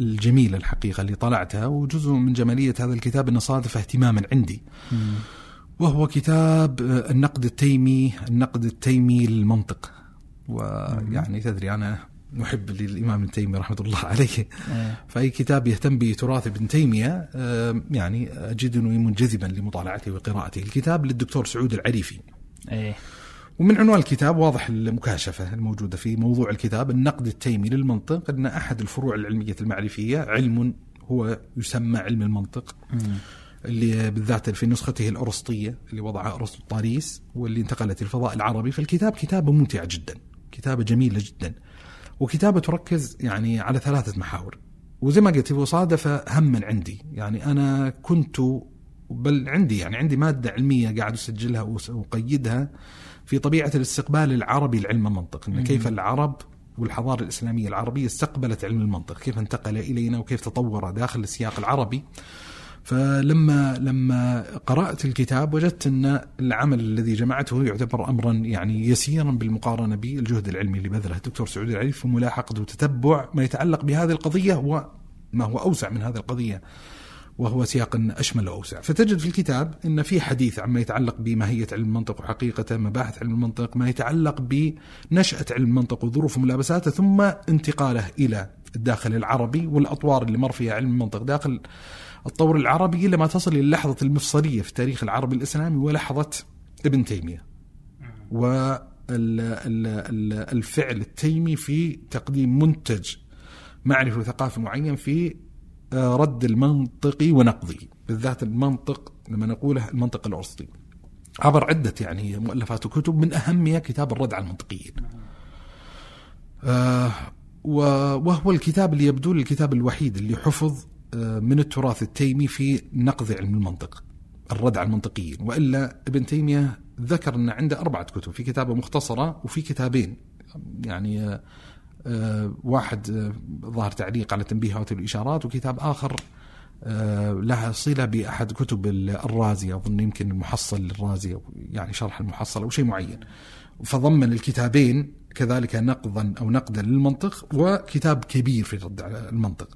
الجميلة الحقيقة اللي طلعتها وجزء من جمالية هذا الكتاب انه صادف اهتماما عندي. وهو كتاب النقد التيمي النقد التيمي للمنطق. ويعني تدري أنا محب للإمام ابن تيميه رحمة الله <laughs> عليه إيه. فأي كتاب يهتم بتراث ابن تيمية يعني أجد أنه منجذبا لمطالعته وقراءته الكتاب للدكتور سعود العريفي إيه ومن عنوان الكتاب واضح المكاشفة الموجودة في موضوع الكتاب النقد التيمي للمنطق أن أحد الفروع العلمية المعرفية علم هو يسمى علم المنطق اللي بالذات في نسخته الأرسطية اللي وضعها أرسطو طاريس واللي انتقلت الفضاء العربي. فالكتاب كتابة ممتعة جدا كتابة جميلة جدا وكتابة تركز يعني على ثلاثة محاور. وزي ما قلت هو صادف هما عندي يعني أنا كنت بل عندي يعني عندي مادة علمية قاعد أسجلها وأقيدها في طبيعة الاستقبال العربي لعلم المنطق إن كيف العرب والحضارة الإسلامية العربية استقبلت علم المنطق كيف انتقل إلينا وكيف تطور داخل السياق العربي. فلما لما قرأت الكتاب وجدت إن العمل الذي جمعته يعتبر امرا يعني يسيرا بالمقارنة بالجهد العلمي اللي بذله الدكتور سعود العريف في ملاحقة وتتبع ما يتعلق بهذه القضية وما هو أوسع من هذه القضية. وهو سياق أشمل وأوسع. فتجد في الكتاب أن في حديث عما يتعلق بماهية علم المنطق وحقيقته مباحث علم المنطق ما يتعلق بنشأة علم المنطق وظروف ملابساته ثم انتقاله إلى الداخل العربي والأطوار اللي مر فيها علم المنطق. داخل الطور العربي إلى ما تصل إلى اللحظة المفصلية في التاريخ العربي الإسلامي ولحظة ابن تيمية. والفعل التيمي في تقديم منتج معرفي وثقافي معين في رد المنطقي ونقضه بالذات المنطق لما نقوله المنطق الأرسطي. عبر عدة يعني مؤلفات وكتب من أهمها كتاب الرد على المنطقيين. آه وهو الكتاب اللي يبدو الكتاب الوحيد اللي حفظ آه من التراث التيمي في نقض علم المنطق الرد على المنطقيين. وإلا ابن تيمية ذكر أن عنده أربعة كتب في كتابة مختصرة وفي كتابين. يعني آه آه، واحد آه، ظهر تعليق على تنبيهات الإشارات وكتاب آخر آه، لها صلة بأحد كتب الرازي أظن يمكن المحصل للرازي يعني شرح المحصل أو شيء معين. فضمن الكتابين كذلك نقضا أو نقدا للمنطق وكتاب كبير في رد على المنطق.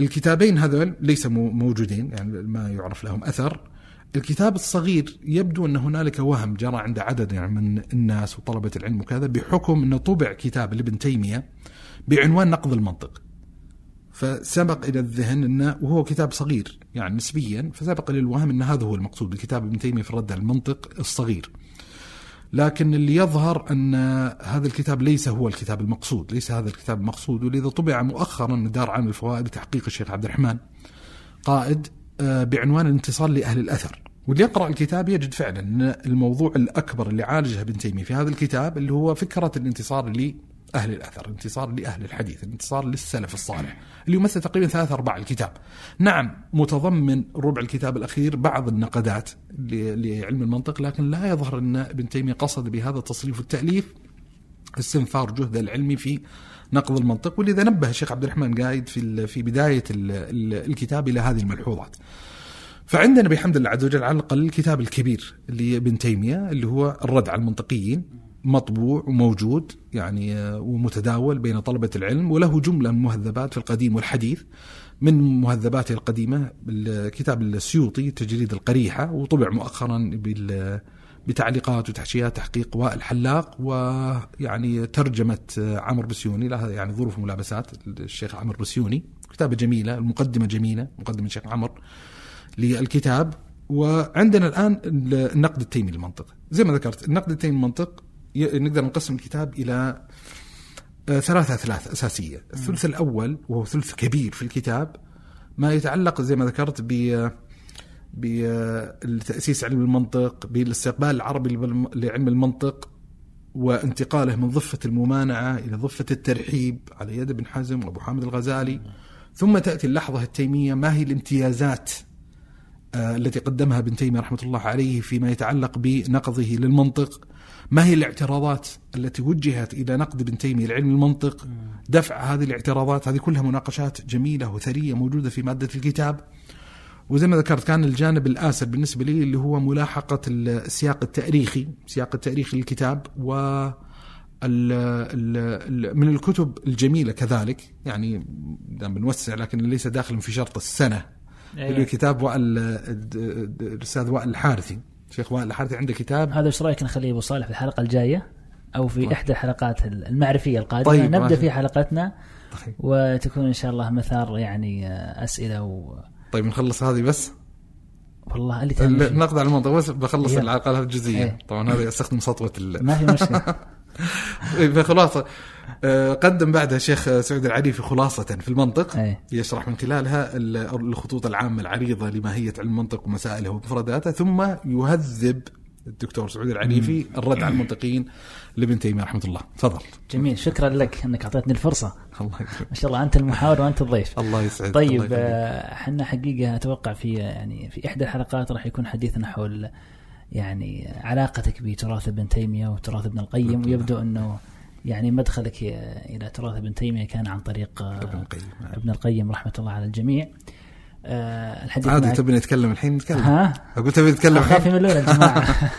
الكتابين هذول ليس موجودين يعني ما يعرف لهم أثر. الكتاب الصغير يبدو أن هنالك وهم جرى عند عدد يعني من الناس وطلبة العلم وكذا بحكم أنه طبع كتاب لابن تيمية بعنوان نقض المنطق. فسبق إلى الذهن انه وهو كتاب صغير يعني نسبيا فسبق للوهم أن هذا هو المقصود بكتاب ابن تيمية في الرد على المنطق الصغير. لكن اللي يظهر أن هذا الكتاب ليس هو الكتاب المقصود، ليس هذا الكتاب المقصود ولذا طبع مؤخرا دار عام الفوائد بتحقيق الشيخ عبد الرحمن قائد بعنوان الانتصار لأهل الأثر. واللي يقرأ الكتاب يجد فعلا إن الموضوع الأكبر اللي عالجه ابن تيمية في هذا الكتاب اللي هو فكرة الانتصار لأهل الأثر، الانتصار لأهل الحديث، الانتصار للسلف الصالح، اللي يمثل تقريبا ثلاث ارباع الكتاب. نعم متضمن ربع الكتاب الأخير بعض النقدات لعلم المنطق لكن لا يظهر إن ابن تيمية قصد بهذا التصريف والتأليف استنفار جهده العلمي في نقض المنطق ولذا نبه الشيخ عبد الرحمن قايد في في بداية الكتاب إلى هذه الملحوظات. فعندنا بحمد الله عز وجل على الأقل الكتاب الكبير اللي ابن تيمية اللي هو الرد على المنطقيين مطبوع وموجود يعني آه، ومتداول بين طلبة العلم وله جملة من المهذبات في القديم والحديث من مهذباته القديمة الكتاب السيوطي تجريد القريحة وطبع مؤخرا بتعليقات وتحشيات تحقيق وائل حلاق ويعني ترجمه آه، عمرو بسيوني. لها يعني ظروف ملابسات. الشيخ عمرو بسيوني كتابة جميلة المقدمة جميلة مقدمة الشيخ عمرو للكتاب. وعندنا الآن النقد التيمي للمنطق. زي ما ذكرت النقد التيمي للمنطق نقدر نقسم الكتاب إلى آه، ثلاثة ثلاث أساسية. الثلث الأول وهو ثلث كبير في الكتاب ما يتعلق زي ما ذكرت ب بتأسيس علم المنطق بالاستقبال العربي لعلم المنطق وانتقاله من ضفة الممانعة إلى ضفة الترحيب على يد ابن حزم وأبو حامد الغزالي. ثم تأتي اللحظة التيمية ما هي الامتيازات آه، التي قدمها ابن تيمية رحمة الله عليه فيما يتعلق بنقضه للمنطق؟ ما هي الاعتراضات التي وجهت إلى نقد ابن تيمية لعلم المنطق؟ دفع هذه الاعتراضات هذه كلها مناقشات جميلة وثرية موجودة في مادة الكتاب. وزي ما ذكرت كان الجانب الآسر بالنسبة لي اللي هو ملاحقة السياق التاريخي سياق التاريخي للكتاب و من الكتب الجميلة كذلك يعني بنوسع لكن ليس داخل في شرط السنة أيه. كتاب وائل الأستاذ وائل الحارثي شيخ وائل الحارثي عنده كتاب هذا إيش رأيك نخليه أبو صالح في الحلقة الجاية أو في طيب. إحدى الحلقات المعرفية القادمة طيب نبدأ ماشي. في حلقتنا طيب. وتكون إن شاء الله مثار يعني أسئلة و... طيب نخلص هذه بس؟ والله اللي النقد على المنطق بس بخلص العلاقات الجزئية. إيه. طبعا هذا أستخدم سطوة <laughs> ما في مشكلة. <laughs> فخلاصه آه، قدم بعدها الشيخ سعود العريفي خلاصة في المنطق. أي. يشرح من خلالها الخطوط العامة العريضة لماهية علم المنطق ومسائله ومفرداته ثم يهذب الدكتور سعود العنيفي الرد على المنطقين لابن تيمية رحمة الله. تفضل. جميل. شكرا لك أنك أعطيتني الفرصة. الله يسعدك ما شاء الله أنت المحاور وأنت الضيف. الله يسعدك. طيب إحنا آه، حقيقة أتوقع في يعني في إحدى الحلقات راح يكون حديثنا حول يعني علاقتك بتراث ابن تيمية وتراث ابن القيم. ويبدو أنه يعني مدخلك إلى تراث ابن تيمية كان عن طريق ابن القيم. ابن القيم. رحمة الله على الجميع. آه، الحديث عادي تبي نتكلم الحين؟ نتكلم. ها؟ أقول تبي نتكلم أخاف يملون <laughs> الجماعة.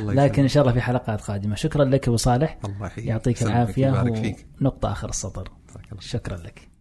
لكن. إن شاء الله في حلقات قادمة. شكرا لك أبو صالح. الله يحييك. يعطيك العافية. ونقطة آخر السطر. شكرا لك.